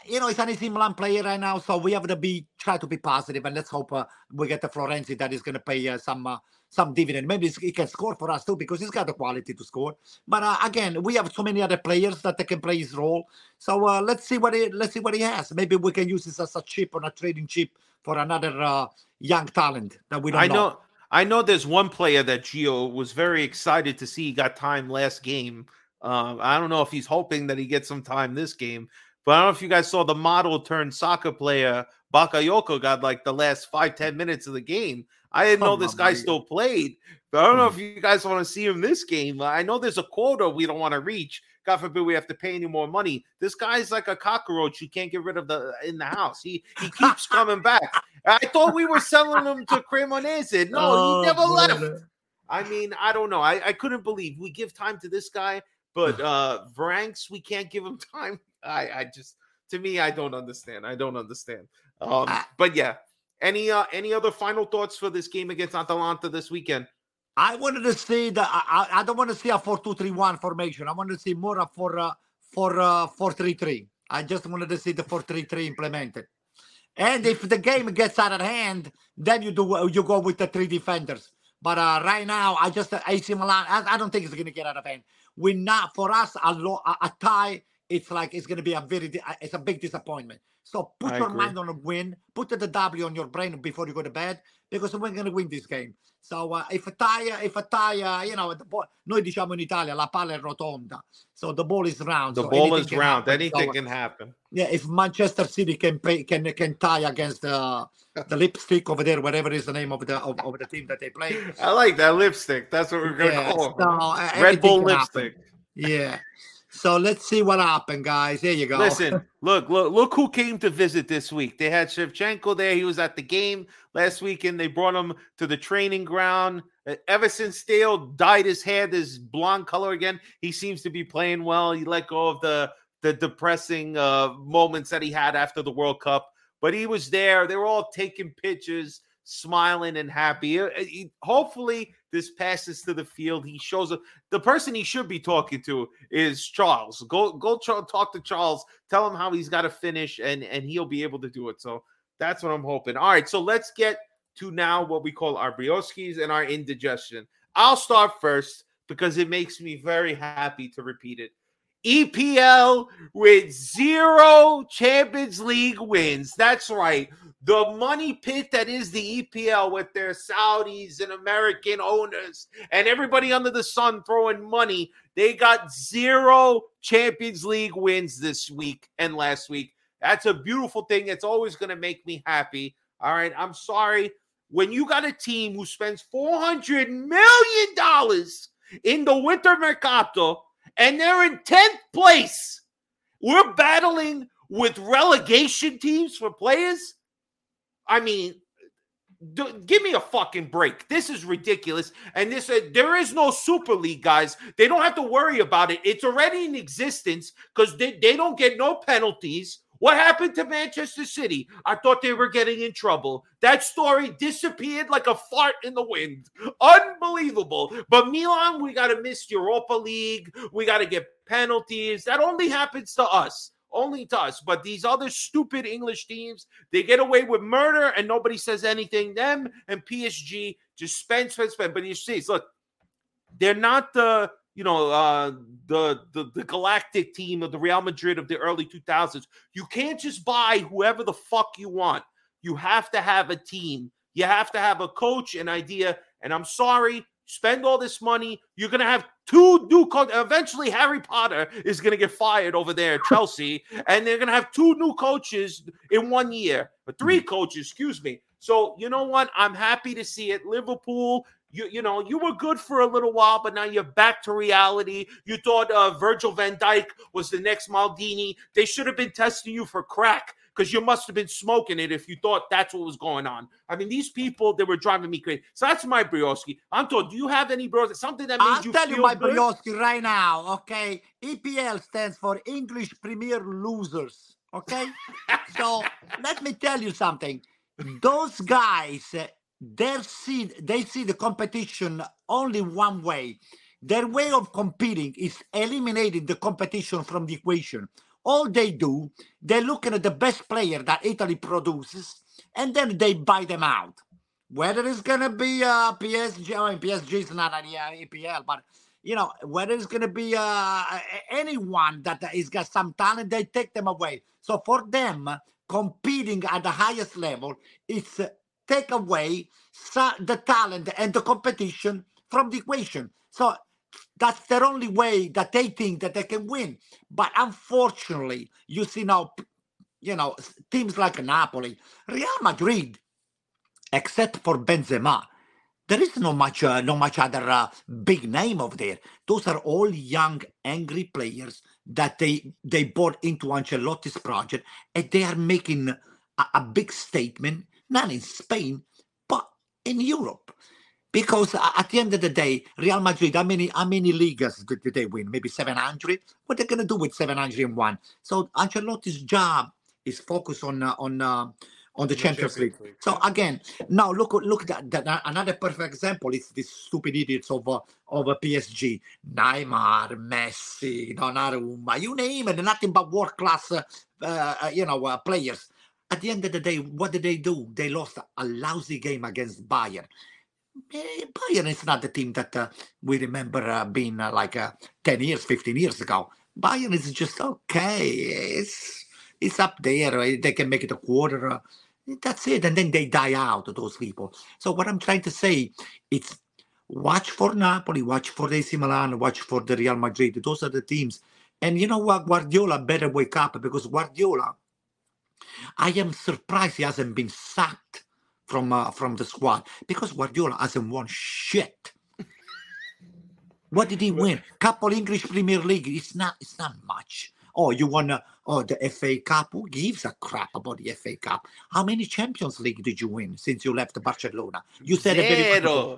you know, it's an AC Milan player right now, so we have to be try to be positive, and let's hope uh, we get the Florenzi that is going to pay uh, some uh, some dividend. Maybe he can score for us too because he's got the quality to score. But uh, again, we have so many other players that they can play his role. So uh, let's see what he let's see what he has. Maybe we can use this as a chip on a trading chip for another uh, young talent that we don't I know. I know there's one player that Gio was very excited to see. He got time last game. Um, I don't know if he's hoping that he gets some time this game, but I don't know if you guys saw the model turned soccer player Bakayoko got like the last five ten minutes of the game. I didn't know Oh, this guy still played, but I don't know if you guys want to see him this game. I know there's a quota we don't want to reach God forbid we have to pay any more money. This guy's like a cockroach you can't get rid of the in the house. He he keeps coming back. I thought we were selling him to Cremonese. No, Oh, he never left. brother. I mean, I don't know. I, I couldn't believe we give time to this guy, but uh Varanks, we can't give him time. I I just to me, I don't understand. I don't understand. Um, but yeah. Any uh any other final thoughts for this game against Atalanta this weekend? I wanted to see the. I, I don't want to see a four-two-three-one formation. I wanted to see more for uh, for uh, four-three-three. I just wanted to see the four-three-three implemented. And if the game gets out of hand, then you do you go with the three defenders. But uh, right now, I just AC Milan. I, I don't think it's going to get out of hand. We're not for us a, lo- a, a tie. It's like it's going to be a very uh, it's a big disappointment. So put I your agree. mind on a win. Put the W on your brain before you go to bed because we're going to win this game. So uh, if a tie, if a tie, uh, you know, the ball, noi diciamo in Italia la palla è rotonda. So the ball is round. The so ball is round. happen. Anything So, can happen. yeah, if Manchester City can pay, can can tie against the the lipstick over there, whatever is the name of the of, of the team that they play. I like that lipstick. That's what we're gonna Yeah, call so, uh, Red Bull can happen. lipstick. Yeah. So let's see what happened, guys. There you go. Listen, look, look, look who came to visit this week. They had Shevchenko there. He was at the game last weekend. They brought him to the training ground. Ever since Stale dyed his hair this blonde color again, he seems to be playing well. He let go of the the depressing uh, moments that he had after the World Cup, but he was there. They were all taking pictures, smiling and happy. Uh, he- hopefully, this passes to the field. He shows up. The person he should be talking to is Charles. Go go talk to Charles. Tell him how he's got to finish, and and he'll be able to do it. So that's what I'm hoping. All right, so let's get to now what we call our brioskis and our indigestion. I'll start first because it makes me very happy to repeat it. EPL with zero Champions League wins. That's right. The money pit that is the EPL with their Saudis and American owners and everybody under the sun throwing money. They got zero Champions League wins this week and last week. That's a beautiful thing. It's always going to make me happy. All right. I'm sorry. When you got a team who spends $400 million in the winter mercato and they're in 10th place, we're battling with relegation teams for players. I mean, d- give me a fucking break. This is ridiculous. And this, uh, there is no Super League, guys. They don't have to worry about it. It's already in existence because they, they don't get no penalties. What happened to Manchester City? I thought they were getting in trouble. That story disappeared like a fart in the wind. Unbelievable. But Milan, we got to miss Europa League. We got to get penalties. That only happens to us. Only to us. But these other stupid English teams, they get away with murder and nobody says anything. Them and PSG just spend, spend, spend. But you see, look, they're not the you know uh the, the the galactic team of the Real Madrid of the early 2000s. You can't just buy whoever the fuck you want. You have to have a team. You have to have a coach, an idea. And I'm sorry, spend all this money. You're gonna have two new coaches. Eventually, Harry Potter is gonna get fired over there at Chelsea, and they're gonna have two new coaches in one year, or three coaches, excuse me. So you know what? I'm happy to see it. Liverpool, you you know you were good for a little while, but now you're back to reality. You thought uh, Virgil Van Dijk was the next Maldini. They should have been testing you for crack because you must have been smoking it if you thought that's what was going on. I mean, these people they were driving me crazy. So that's my brioski. Anto, do you have any brioski? Something that made you. I'll you tell you my good? brioski right now, okay? EPL stands for English Premier Losers, okay? so let me tell you something. Those guys, they see they see the competition only one way. Their way of competing is eliminating the competition from the equation. All they do, they're looking at the best player that Italy produces, and then they buy them out whether it's gonna be uh PSG, mean PSG is not an EPL, but you know whether it's gonna be uh anyone that is got some talent, they take them away. So for them, competing at the highest level, it's take away the talent and the competition from the equation. So that's their only way that they think that they can win. But unfortunately, you see now, you know, teams like Napoli, Real Madrid except for Benzema. there is no much, uh, no much other uh, big name over there. Those are all young, angry players that they they bought into Ancelotti's project, and they are making a, a big statement, not in Spain, but in Europe. Because at the end of the day, Real Madrid, how many how many leagues did, did they win? Maybe 700. What are they gonna do with 701? So Ancelotti's job is focused on uh, on uh, on the Champions League. So again, now look look at that, that another perfect example is these stupid idiots of uh, of uh, PSG, Neymar, Messi, Donnarumma, you name it, nothing but world class, uh, uh, you know, uh, players. At the end of the day, what did they do? They lost a lousy game against Bayern. Eh, Bayern is not the team that uh, we remember uh, being uh, like uh, 10 years, 15 years ago. Bayern is just okay. It's it's up there. uh, They can make it a quarter. uh, that's it. And then they die out, those people. So what I'm trying to say, it's watch for Napoli, watch for AC Milan, watch for the Real Madrid. Those are the teams. And you know what? Guardiola better wake up because Guardiola, I am surprised he hasn't been sacked from uh, from the squad because Guardiola hasn't won shit. What did he win? Couple English Premier League. It's not. It's not much. Oh, you won? Uh, oh, the FA Cup. Who gives a crap about the FA Cup? How many Champions League did you win since you left Barcelona? You said a very Zero.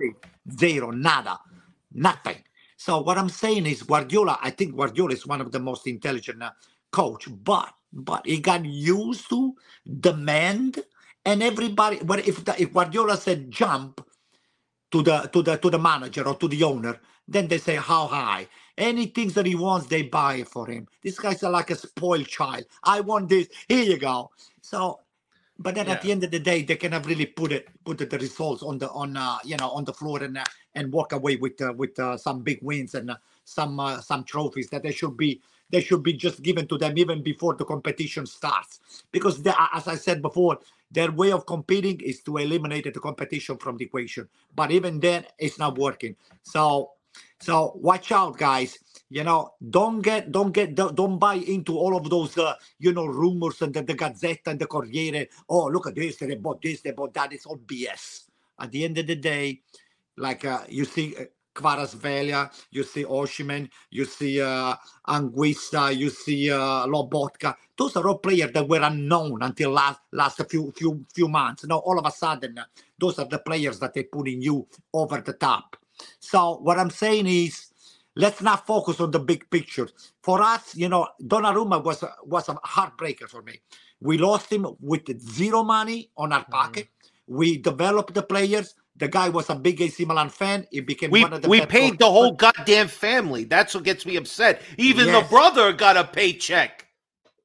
Zero. Nada. Nothing. So what I'm saying is Guardiola. I think Guardiola is one of the most intelligent uh, coach, but but he got used to demand, and everybody. But if the, if Guardiola said jump, to the to the to the manager or to the owner then they say how high? Any things that he wants they buy for him. This guy's like a spoiled child. I want this. Here you go. So but then at the end of the day they cannot really put it put the results on the on uh, you know on the floor and uh, and walk away with uh, with uh, some big wins and uh, some uh, some trophies that they should be they should be just given to them even before the competition starts. Because they, as i said before their way of competing is to eliminate the competition from the equation. But even then it's not working. So so watch out guys. You know don't get don't get don't, buy into all of those uh, you know rumors and the, the gazzetta and the corriere. Oh look at this they bought this they bought that. It's all bs at the end of the day like uh, you see uh, Kvaratskhelia, you see Osimhen, you see uh, Anguissa, you see uh, Lobotka. Those are all players that were unknown until last last few few few months. Now all of a sudden, uh, those are the players that they putting you over the top. So what I'm saying is, let's not focus on the big picture. For us, you know, Donnarumma was was a heartbreaker for me. We lost him with zero money on our pocket. We developed the players. The guy was a big AC Milan fan. He became We one of the we paid coaches. the whole goddamn family. That's what gets me upset. Even Yes. the brother got a paycheck.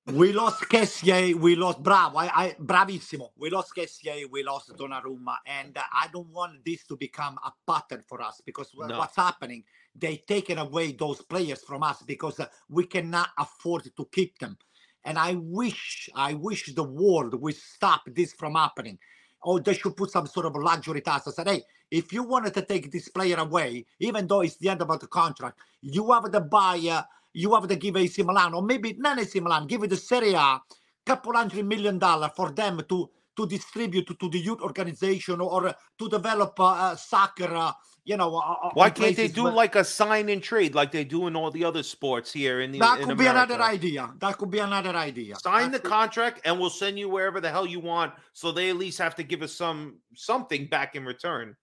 We lost Kessie, we lost Bravo, I, I bravissimo. We lost Kessie, we lost Donnarumma, and uh, I don't want this to become a pattern for us because No. what's happening? They taken away those players from us because uh, we cannot afford to keep them. And I wish, I wish the world would stop this from happening. Or they should put some sort of luxury tax. And say, hey, if you wanted to take this player away, even though it's the end of the contract, you have to buy, uh, you have to give AC Milan, or maybe not AC Milan, give it the Serie A, couple hundred million dollars for them to to distribute to, to the youth organization or uh, to develop uh, uh, soccer, uh, you know. Uh, Why can't they do where- like a sign and trade like they do in all the other sports here in the that in could be another idea. That could be another idea. Sign the contract and we'll send you wherever the hell you want. So they at least have to give us some something back in return.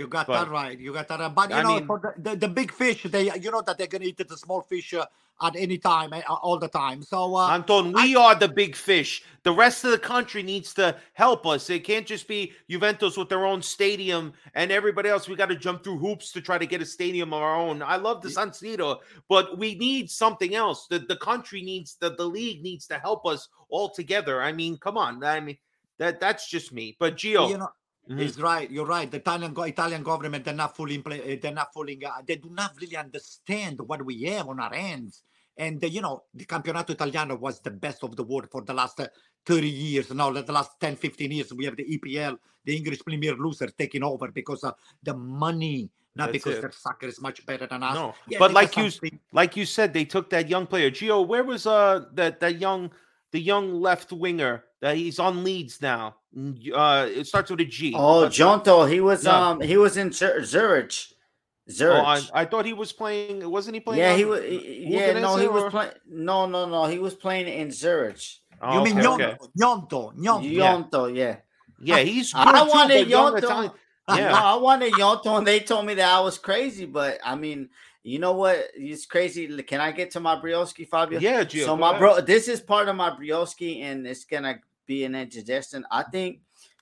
You got But- that right. You got that right. But you I know, mean- for the, the, the big fish, they you know that they're gonna eat the small fish uh, at any time, uh, all the time. So uh, Anton, we are the big fish. The rest of the country needs to help us. It can't just be Juventus with their own stadium and everybody else. We got to jump through hoops to try to get a stadium of our own. I love the San Siro, but we need something else. The the country needs the the league needs to help us all together. I mean, come on. I mean, that that's just me. But Gio, you know, Mhm. it's right. You're right. The Italian Italian government they're not fully impl- uh, they're not fully uh, they do not really understand what we have on our hands. And uh, you know, the Campionato Italiano was the best of the world for the last uh, 30 years. Now, the last 10, 15 years, we have the EPL, the English Premier loser, taking over because of the money, not That's because it. their soccer is much better than us. No, Yeah, but like you something- like you said, they took that young player. Gio, where was uh that that young the young left winger That he's on Leeds now. Uh, it starts with a G. Oh, Jonto, he was No. um he was in Zur- Zurich. Zurich. Oh, I, I thought he was playing. Wasn't he playing? yeah, on he was. Yeah, no, Udinese he was playing. No, no, no, he was playing in Zurich. Oh, you mean okay, Gnonto? okay. Gnonto, Gnonto. Yonto, yeah. Yeah, he's. I good too, wanted but young Yonto. Italian- No, Yeah. I wanted Yonto, and they told me that I was crazy. But I mean, you know what? It's crazy. Can I get to my brioski, Fabio? Yeah, Gio, So my ahead. bro, this is part of my brioski, and it's gonna be an indigestion. I think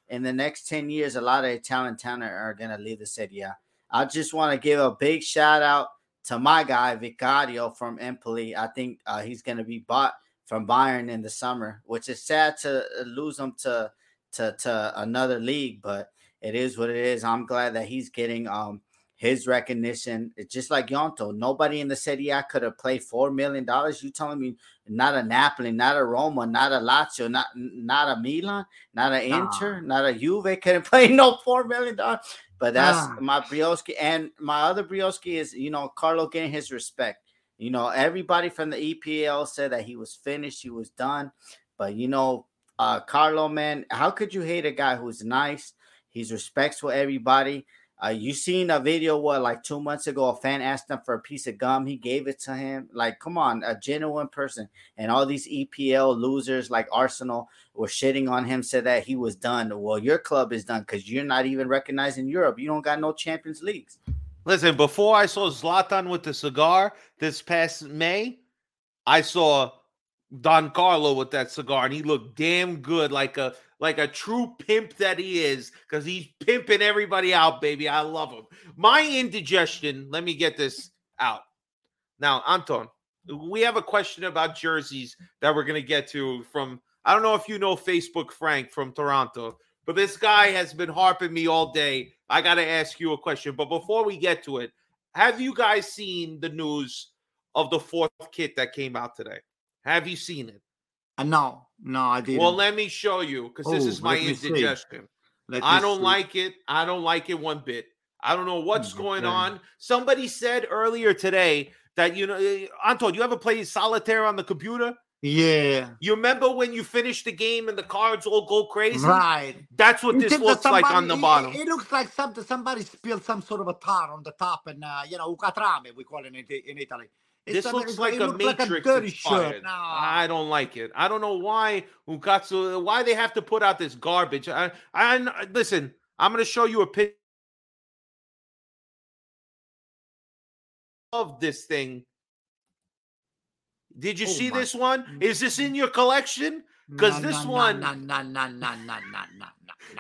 in the next ten years, a lot of Italian talent are gonna leave the Serie I just want to give a big shout out to my guy Vicario from Empoli. I think uh, he's gonna be bought from Bayern in the summer, which is sad to lose him to to to another league, but it is what it is. I'm glad that he's getting um his recognition. It's just like Gnonto. Nobody in the Serie A could have played four million dollars. You telling me not a Napoli, not a Roma, not a Lazio, not not a Milan, not a Nah. Inter, not a Juve couldn't play no four million dollars. But that's Nah. my Brioschi. And my other Brioschi is, you know, Carlo getting his respect. You know, everybody from the EPL said that he was finished, he was done. But you know, uh Carlo, man, how could you hate a guy who's nice? He's respectful everybody. Uh, you seen a video what like two months ago? A fan asked him for a piece of gum. He gave it to him. Like, come on, a genuine person. And all these EPL losers like Arsenal were shitting on him, said that he was done. Well, your club is done because you're not even recognized in Europe. You don't got no Champions Leagues. Listen, before I saw Zlatan with the cigar this past May, I saw Don Carlo with that cigar, and he looked damn good, like a like a true pimp that he is, because he's pimping everybody out, baby. I love him. My indigestion. Let me get this out now, Anton. We have a question about jerseys that we're gonna get to from. I don't know if you know Facebook Frank from Toronto, but this guy has been harping me all day. I got to ask you a question. But before we get to it, have you guys seen the news of the fourth kit that came out today? Have you seen it? Uh, no, no, I didn't. Well, let me show you because this Oh, is my let me see. indigestion. I don't see. like it. I don't like it one bit. I don't know what's going on. Somebody said earlier today that you know, eh, Anton, you ever play solitaire on the computer? Yeah. You remember when you finish the game and the cards all go crazy? Right. That's what It this looks like on somebody- the it- bottom. It, looks like something somebody spilled some sort of a tar on the top, and uh, you know, ucatrame we call it in, in Italy. This looks like, like a Matrix like a inspired. No. I don't like it. I don't know why Ukatsu, why they have to put out this garbage. I, I listen. I'm going to show you a picture of this thing. Did you oh see my. this one? Mm, is this in mm. your collection? Because no, this no, one, no, no, no, no, no, no,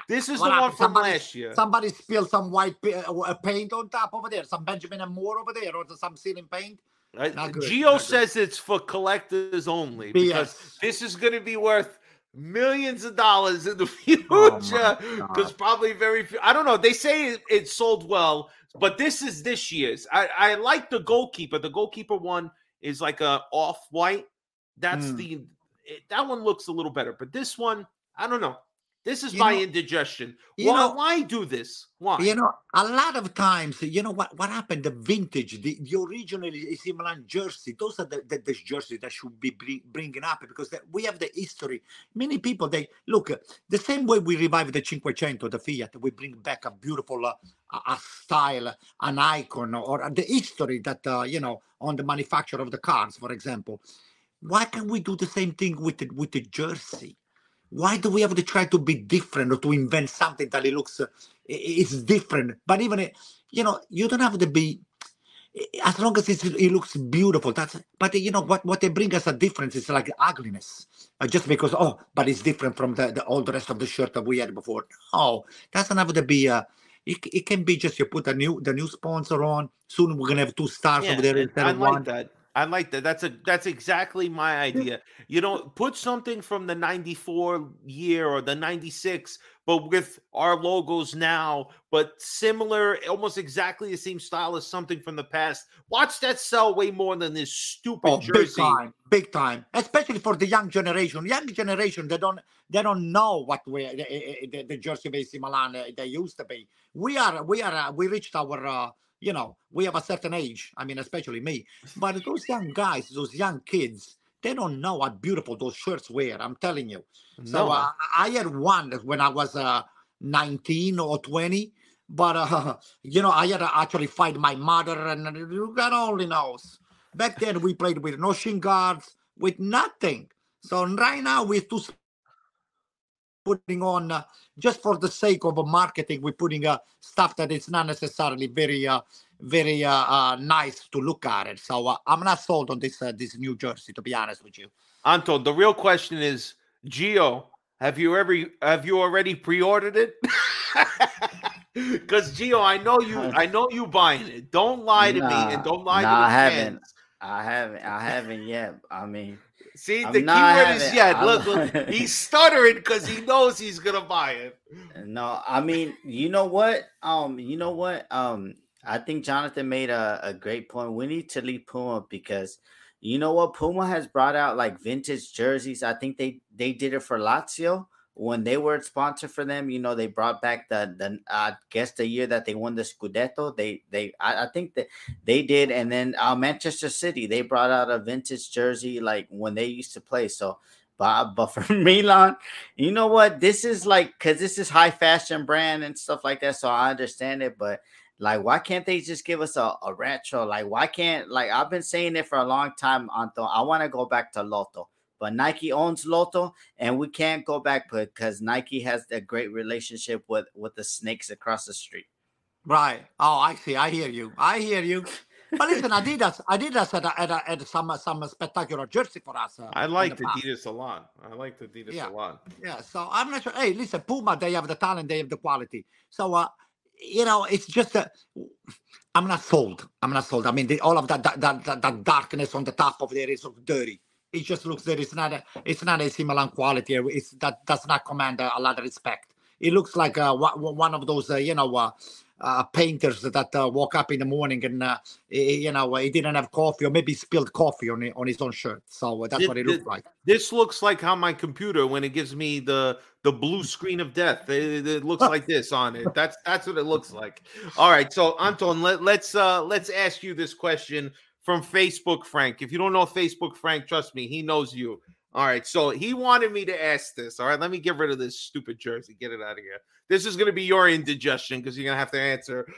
this is what the happened? one from somebody, last year. Somebody spilled some white uh, paint on top over there, some Benjamin and Moore over there, or some ceiling paint. Right? Not good, Geo good. says it's for collectors only because BS. this is going to be worth millions of dollars in the Oh future. Because probably very few. I don't know. They say it, it sold well, but this is this year's. I, I like the goalkeeper. The goalkeeper one is like a off white. That's Hmm. the it, that one looks a little better, but this one, I don't know. This is You my know- indigestion. Why, know- why do this? Why? You know, a lot of times, you know what what happened? The vintage, the, the original AC Milan jersey, those are the, the, the jerseys that should be bring, bringing up because the, we have the history. Many people they look uh, the same way we revive the Cinquecento, the Fiat. We bring back a beautiful uh, a, a style, an icon, or the history that uh, you know on the manufacture of the cars, for example. Why can't we do the same thing with the, with the jersey? Why do we have to try to be different or to invent something that it looks uh, i- is different? But even uh, you know you don't have to be as long as it's, it looks beautiful that's but you know what what they bring us a difference is like ugliness. Uh, just because oh but it's different from the, the all the rest of the shirt that we had before. No doesn't have to be uh it, it can be just you put a new the new sponsor on. Soon we're gonna have two stars over there instead I of like one. that. I like that. That's a that's exactly my idea. You know, put something from the 94 year or the 96, but with our logos now, but similar, almost exactly the same style as something from the past. Watch that sell way more than this stupid Oh, big jersey. time, big time. Especially for the young generation. Young generation, they don't they don't know what we the, the, the Jersey of AC Milan they used to be. We are we are uh, we reached our uh, you know we have a certain age. I mean, especially me. But those young guys, those young kids, they don't know how beautiful those shirts were. I'm telling you. So No. uh, I had one when I was uh, 19 or 20, but uh, you know I had to actually fight my mother, and God only knows. Back then we played with no shin guards, with nothing. So right now we're too putting on uh, just for the sake of uh, marketing. We're putting uh, stuff that is not necessarily very, uh, very uh, uh, nice to look at it. So uh, I'm not sold on this uh, this new jersey, to be honest with you. Anton, the real question is, Gio, have you ever have you already pre-ordered it? Because Gio, I know you, I know you buying it. Don't lie to me and don't lie nah, to the I haven't. I haven't. I haven't yet. I mean, See, I'm the keyword is yet. I'm Look, look, he's stuttering because he knows he's gonna buy it. No, I mean, you know what? Um, you know what? Um, I think Jonathan made a, a great point. We need to leave Puma because you know what? Puma has brought out like vintage jerseys. I think they they did it for Lazio when they were sponsor for them. You know, they brought back the the I guess the year that they won the Scudetto. They they I, I think that they did, and then uh, Manchester City they brought out a vintage jersey like when they used to play. So. But, but for Milan, you know what? This is like because this is high fashion brand and stuff like that. So I understand it, but like, why can't they just give us a, a retro? Like, why can't like I've been saying it for a long time, Anto. I want to go back to Lotto, but Nike owns Lotto, and we can't go back because Nike has a great relationship with with the snakes across the street. Right. Oh, I see. I hear you. I hear you. But listen, Adidas, Adidas had, a, had, a, had some some spectacular jersey for us. uh, I in like the past. Adidas a lot. I like Adidas Yeah. a lot. Yeah, so I'm not sure. Hey, listen, Puma, they have the talent, they have the quality. So, uh, you know, it's just uh, I'm not sold. I'm not sold. I mean, the, all of that that, that that that darkness on the top of there is so dirty. It just looks that it's not a, it's not a similar quality. It's that does not command a, a lot of respect. It looks like uh, one of those, uh, you know, uh, uh, painters that uh, woke up in the morning and uh, eh, you know he didn't have coffee or maybe spilled coffee on it, on his own shirt. So uh, that's Thi- what it looked like. This looks like how my computer when it gives me the the blue screen of death. It, it looks like this on it. That's that's what it looks like. All right, so Anton, let, let's uh let's ask you this question from Facebook Frank. If you don't know Facebook Frank, trust me, he knows you. All right, so he wanted me to ask this. All right, let me get rid of this stupid jersey. Get it out of here. This is going to be your indigestion because you're going to have to answer.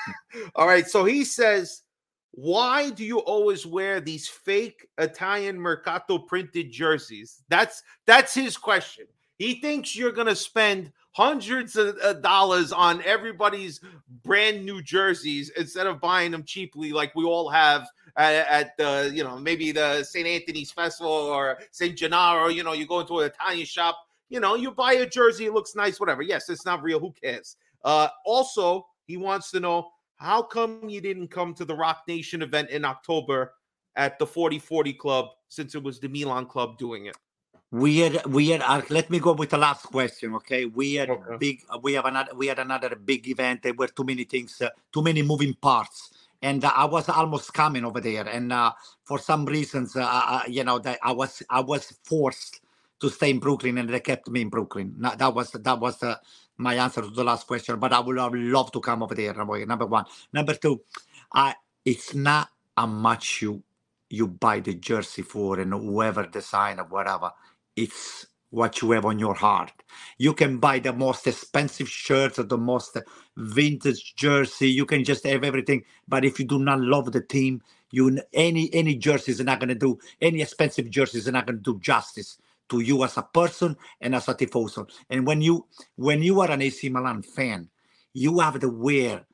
All right, so he says, why do you always wear these fake Italian Mercato printed jerseys? That's that's his question. He thinks you're going to spend hundreds of uh, dollars on everybody's brand new jerseys instead of buying them cheaply like we all have at, at the you know maybe the St. Anthony's Festival or St. Gennaro. You know, you go into an Italian shop. You know, you buy a jersey, it looks nice, whatever. Yes, it's not real. Who cares? Uh, also, he wants to know how come you didn't come to the Roc Nation event in October at the 4040 Club since it was the Milan Club doing it? We had we had uh, let me go with the last question, okay? We had Okay. big uh, we have another we had another big event. There were too many things, uh, too many moving parts, and uh, I was almost coming over there. And uh, for some reasons, uh, uh, you know, that I was I was forced to stay in Brooklyn, and they kept me in Brooklyn. That was that was uh, my answer to the last question. But I would have loved to come over there. Number number one, number two, I it's not how much you you buy the jersey for and whoever design or whatever it's what you have on your heart. You can buy the most expensive shirts or the most vintage jersey. You can just have everything, but if you do not love the team, you any any jersey is not going to do any expensive jersey is not going to do justice to you as a person and as a tifoso. And when you when you are an AC Milan fan, you have to wear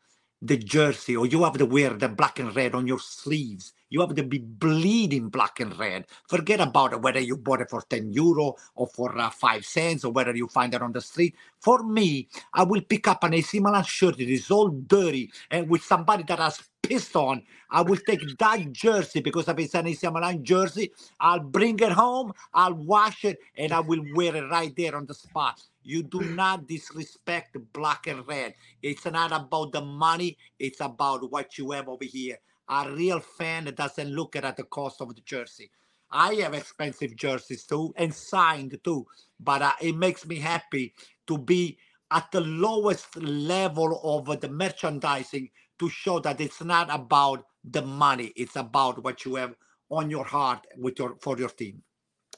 the jersey or you have to wear the black and red on your sleeves. You have to be bleeding black and red. Forget about it, whether you bought it for 10 euro or for uh, 5 cents or whether you find it on the street. For me, I will pick up an AC Milan shirt that is all dirty and with somebody that has pissed on. I will take that jersey because if it's an AC Milan jersey, I'll bring it home, I'll wash it, and I will wear it right there on the spot. You do not disrespect black and red. It's not about the money, it's about what you have over here. A real fan doesn't look at the cost of the jersey. I have expensive jerseys too and signed too, but uh, it makes me happy to be at the lowest level of the merchandising to show that it's not about the money, it's about what you have on your heart with your for your team.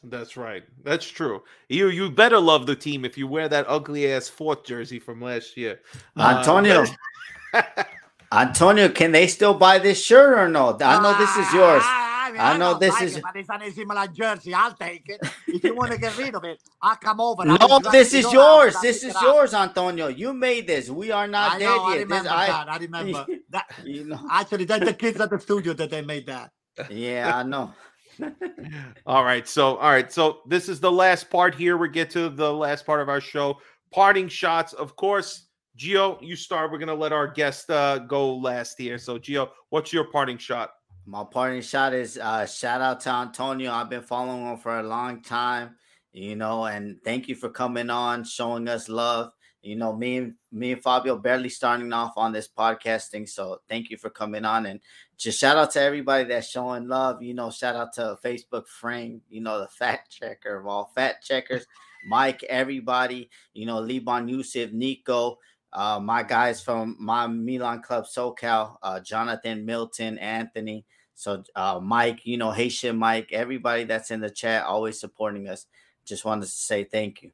That's right. That's true. You you better love the team if you wear that ugly ass fourth jersey from last year. Uh, Antonio. Um, Antonio, can they still buy this shirt or no? I know this is yours. Ah, ah, ah, I, mean, I know this like is- it, but it's an AC jersey. I'll take it. If you want to get rid of it, I'll come over. I No, will this it is all yours. out, This pick is yours, Antonio. You made this. We are not I dead know, I yet. remember This, I, that. I remember that. You know. Actually, that's the kids at the studio that they made that. Yeah, I know. All right. So, all right. So, this is the last part here. We get to the last part of our show. Parting shots. Of course, Gio, you start. We're to let our guest uh, go last here. So, Gio, what's your parting shot? My parting shot is uh, shout out to Antonio. I've been following him for a long time, you know, and thank you for coming on, showing us love. You know, me and me and Fabio barely starting off on this podcasting, so thank you for coming on and just shout out to everybody that's showing love. You know, shout out to Facebook Frank, you know, the fact checker of all fact checkers, Mike, everybody, you know, Liban Yusuf, Nico, uh, my guys from my Milan Club SoCal, uh, Jonathan, Milton, Anthony. So uh, Mike, you know, Haitian Mike, everybody that's in the chat, always supporting us. Just wanted to say thank you.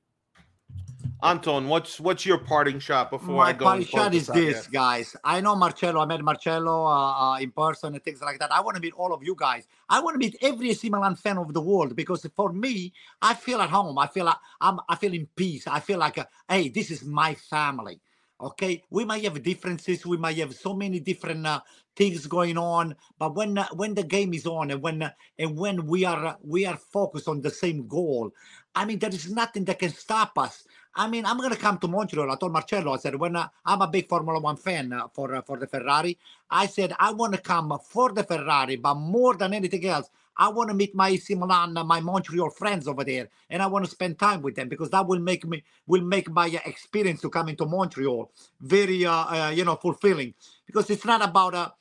Anton, what's what's your parting shot before I go? My parting shot is this, here? guys. I know Marcello. I met Marcello uh, uh, in person and things like that. I want to meet all of you guys. I want to meet every AC Milan fan of the world because for me, I feel at home. I feel like I'm. I feel in peace. I feel like, uh, hey, this is my family. Okay, we might have differences. We might have so many different uh, things going on, but when uh, when the game is on and when uh, and when we are uh, we are focused on the same goal, I mean, there is nothing that can stop us. I mean, I'm going to come to Montreal. I told Marcello, I said, when uh, I'm a big Formula One fan uh, for uh, for the Ferrari, I said I want to come for the Ferrari, but more than anything else, I want to meet my Milan, uh, my Montreal friends over there, and I want to spend time with them because that will make me will make my uh, experience to come into Montreal very uh, you know fulfilling because it's not about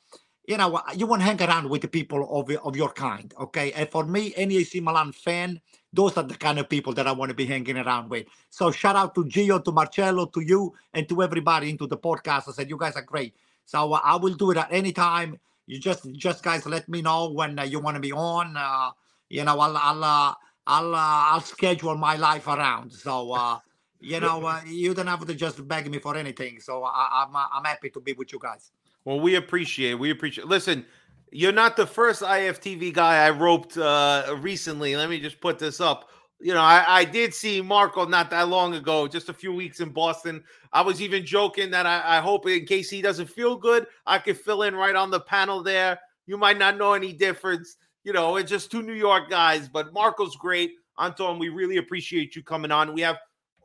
you know you want to hang around with the people of of your kind, okay? And for me, any AC Milan fan, those are the kind of people that I want to be hanging around with. So shout out to Gio, to Marcello, to you, and to everybody into the podcast. I said you guys are great. So uh, I will do it at any time. You just just guys let me know when uh, you want to be on. Uh, you know, I'll I'll uh, I'll uh, I'll schedule my life around. So uh, you know, you don't have to just beg me for anything. So I, I'm I'm happy to be with you guys. Well, we appreciate. We appreciate. Listen, you're not the first IFTV guy I roped uh, recently. Let me just put this up. You know, I, I did see Marco not that long ago, just a few weeks in Boston. I was even joking that I, I hope in case he doesn't feel good, I could fill in right on the panel there. You might not know any difference. You know, it's just two New York guys, but Marco's great. Anton, we really appreciate you coming on. We have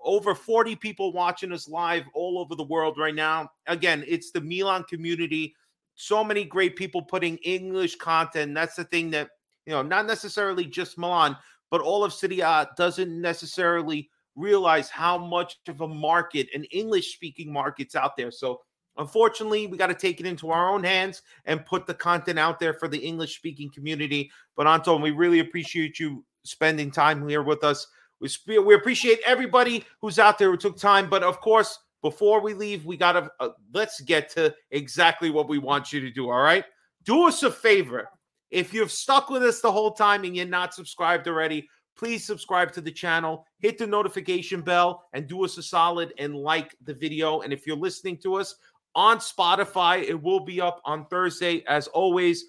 over 40 people watching us live all over the world right now. Again, it's the Milan community. So many great people putting English content. That's the thing that, you know, not necessarily just Milan, but all of Serie A doesn't necessarily realize how much of a market, an English speaking market's out there. So, unfortunately, we got to take it into our own hands and put the content out there for the English speaking community. But, Anton, we really appreciate you spending time here with us. We, sp- we appreciate everybody who's out there who took time. But of course, before we leave, we got to uh, let's get to exactly what we want you to do. All right. Do us a favor. If you've stuck with us the whole time and you're not subscribed already, please subscribe to the channel, hit the notification bell, and do us a solid and like the video. And if you're listening to us on Spotify, it will be up on Thursday. As always,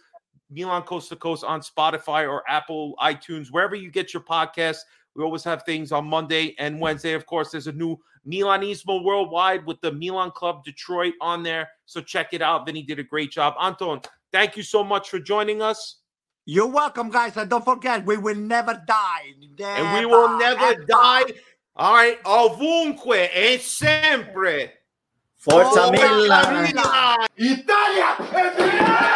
Milan Coast to Coast on Spotify or Apple, iTunes, wherever you get your podcasts. We always have things on Monday and Wednesday. Of course, there's a new Milanismo Worldwide with the Milan Club Detroit on there. So check it out. Vinny did a great job. Anton, thank you so much for joining us. You're welcome, guys. And don't forget, we will never die. And we will never ever. die. All right. Ovunque e sempre. Forza Forza Milan. Milan. Italia è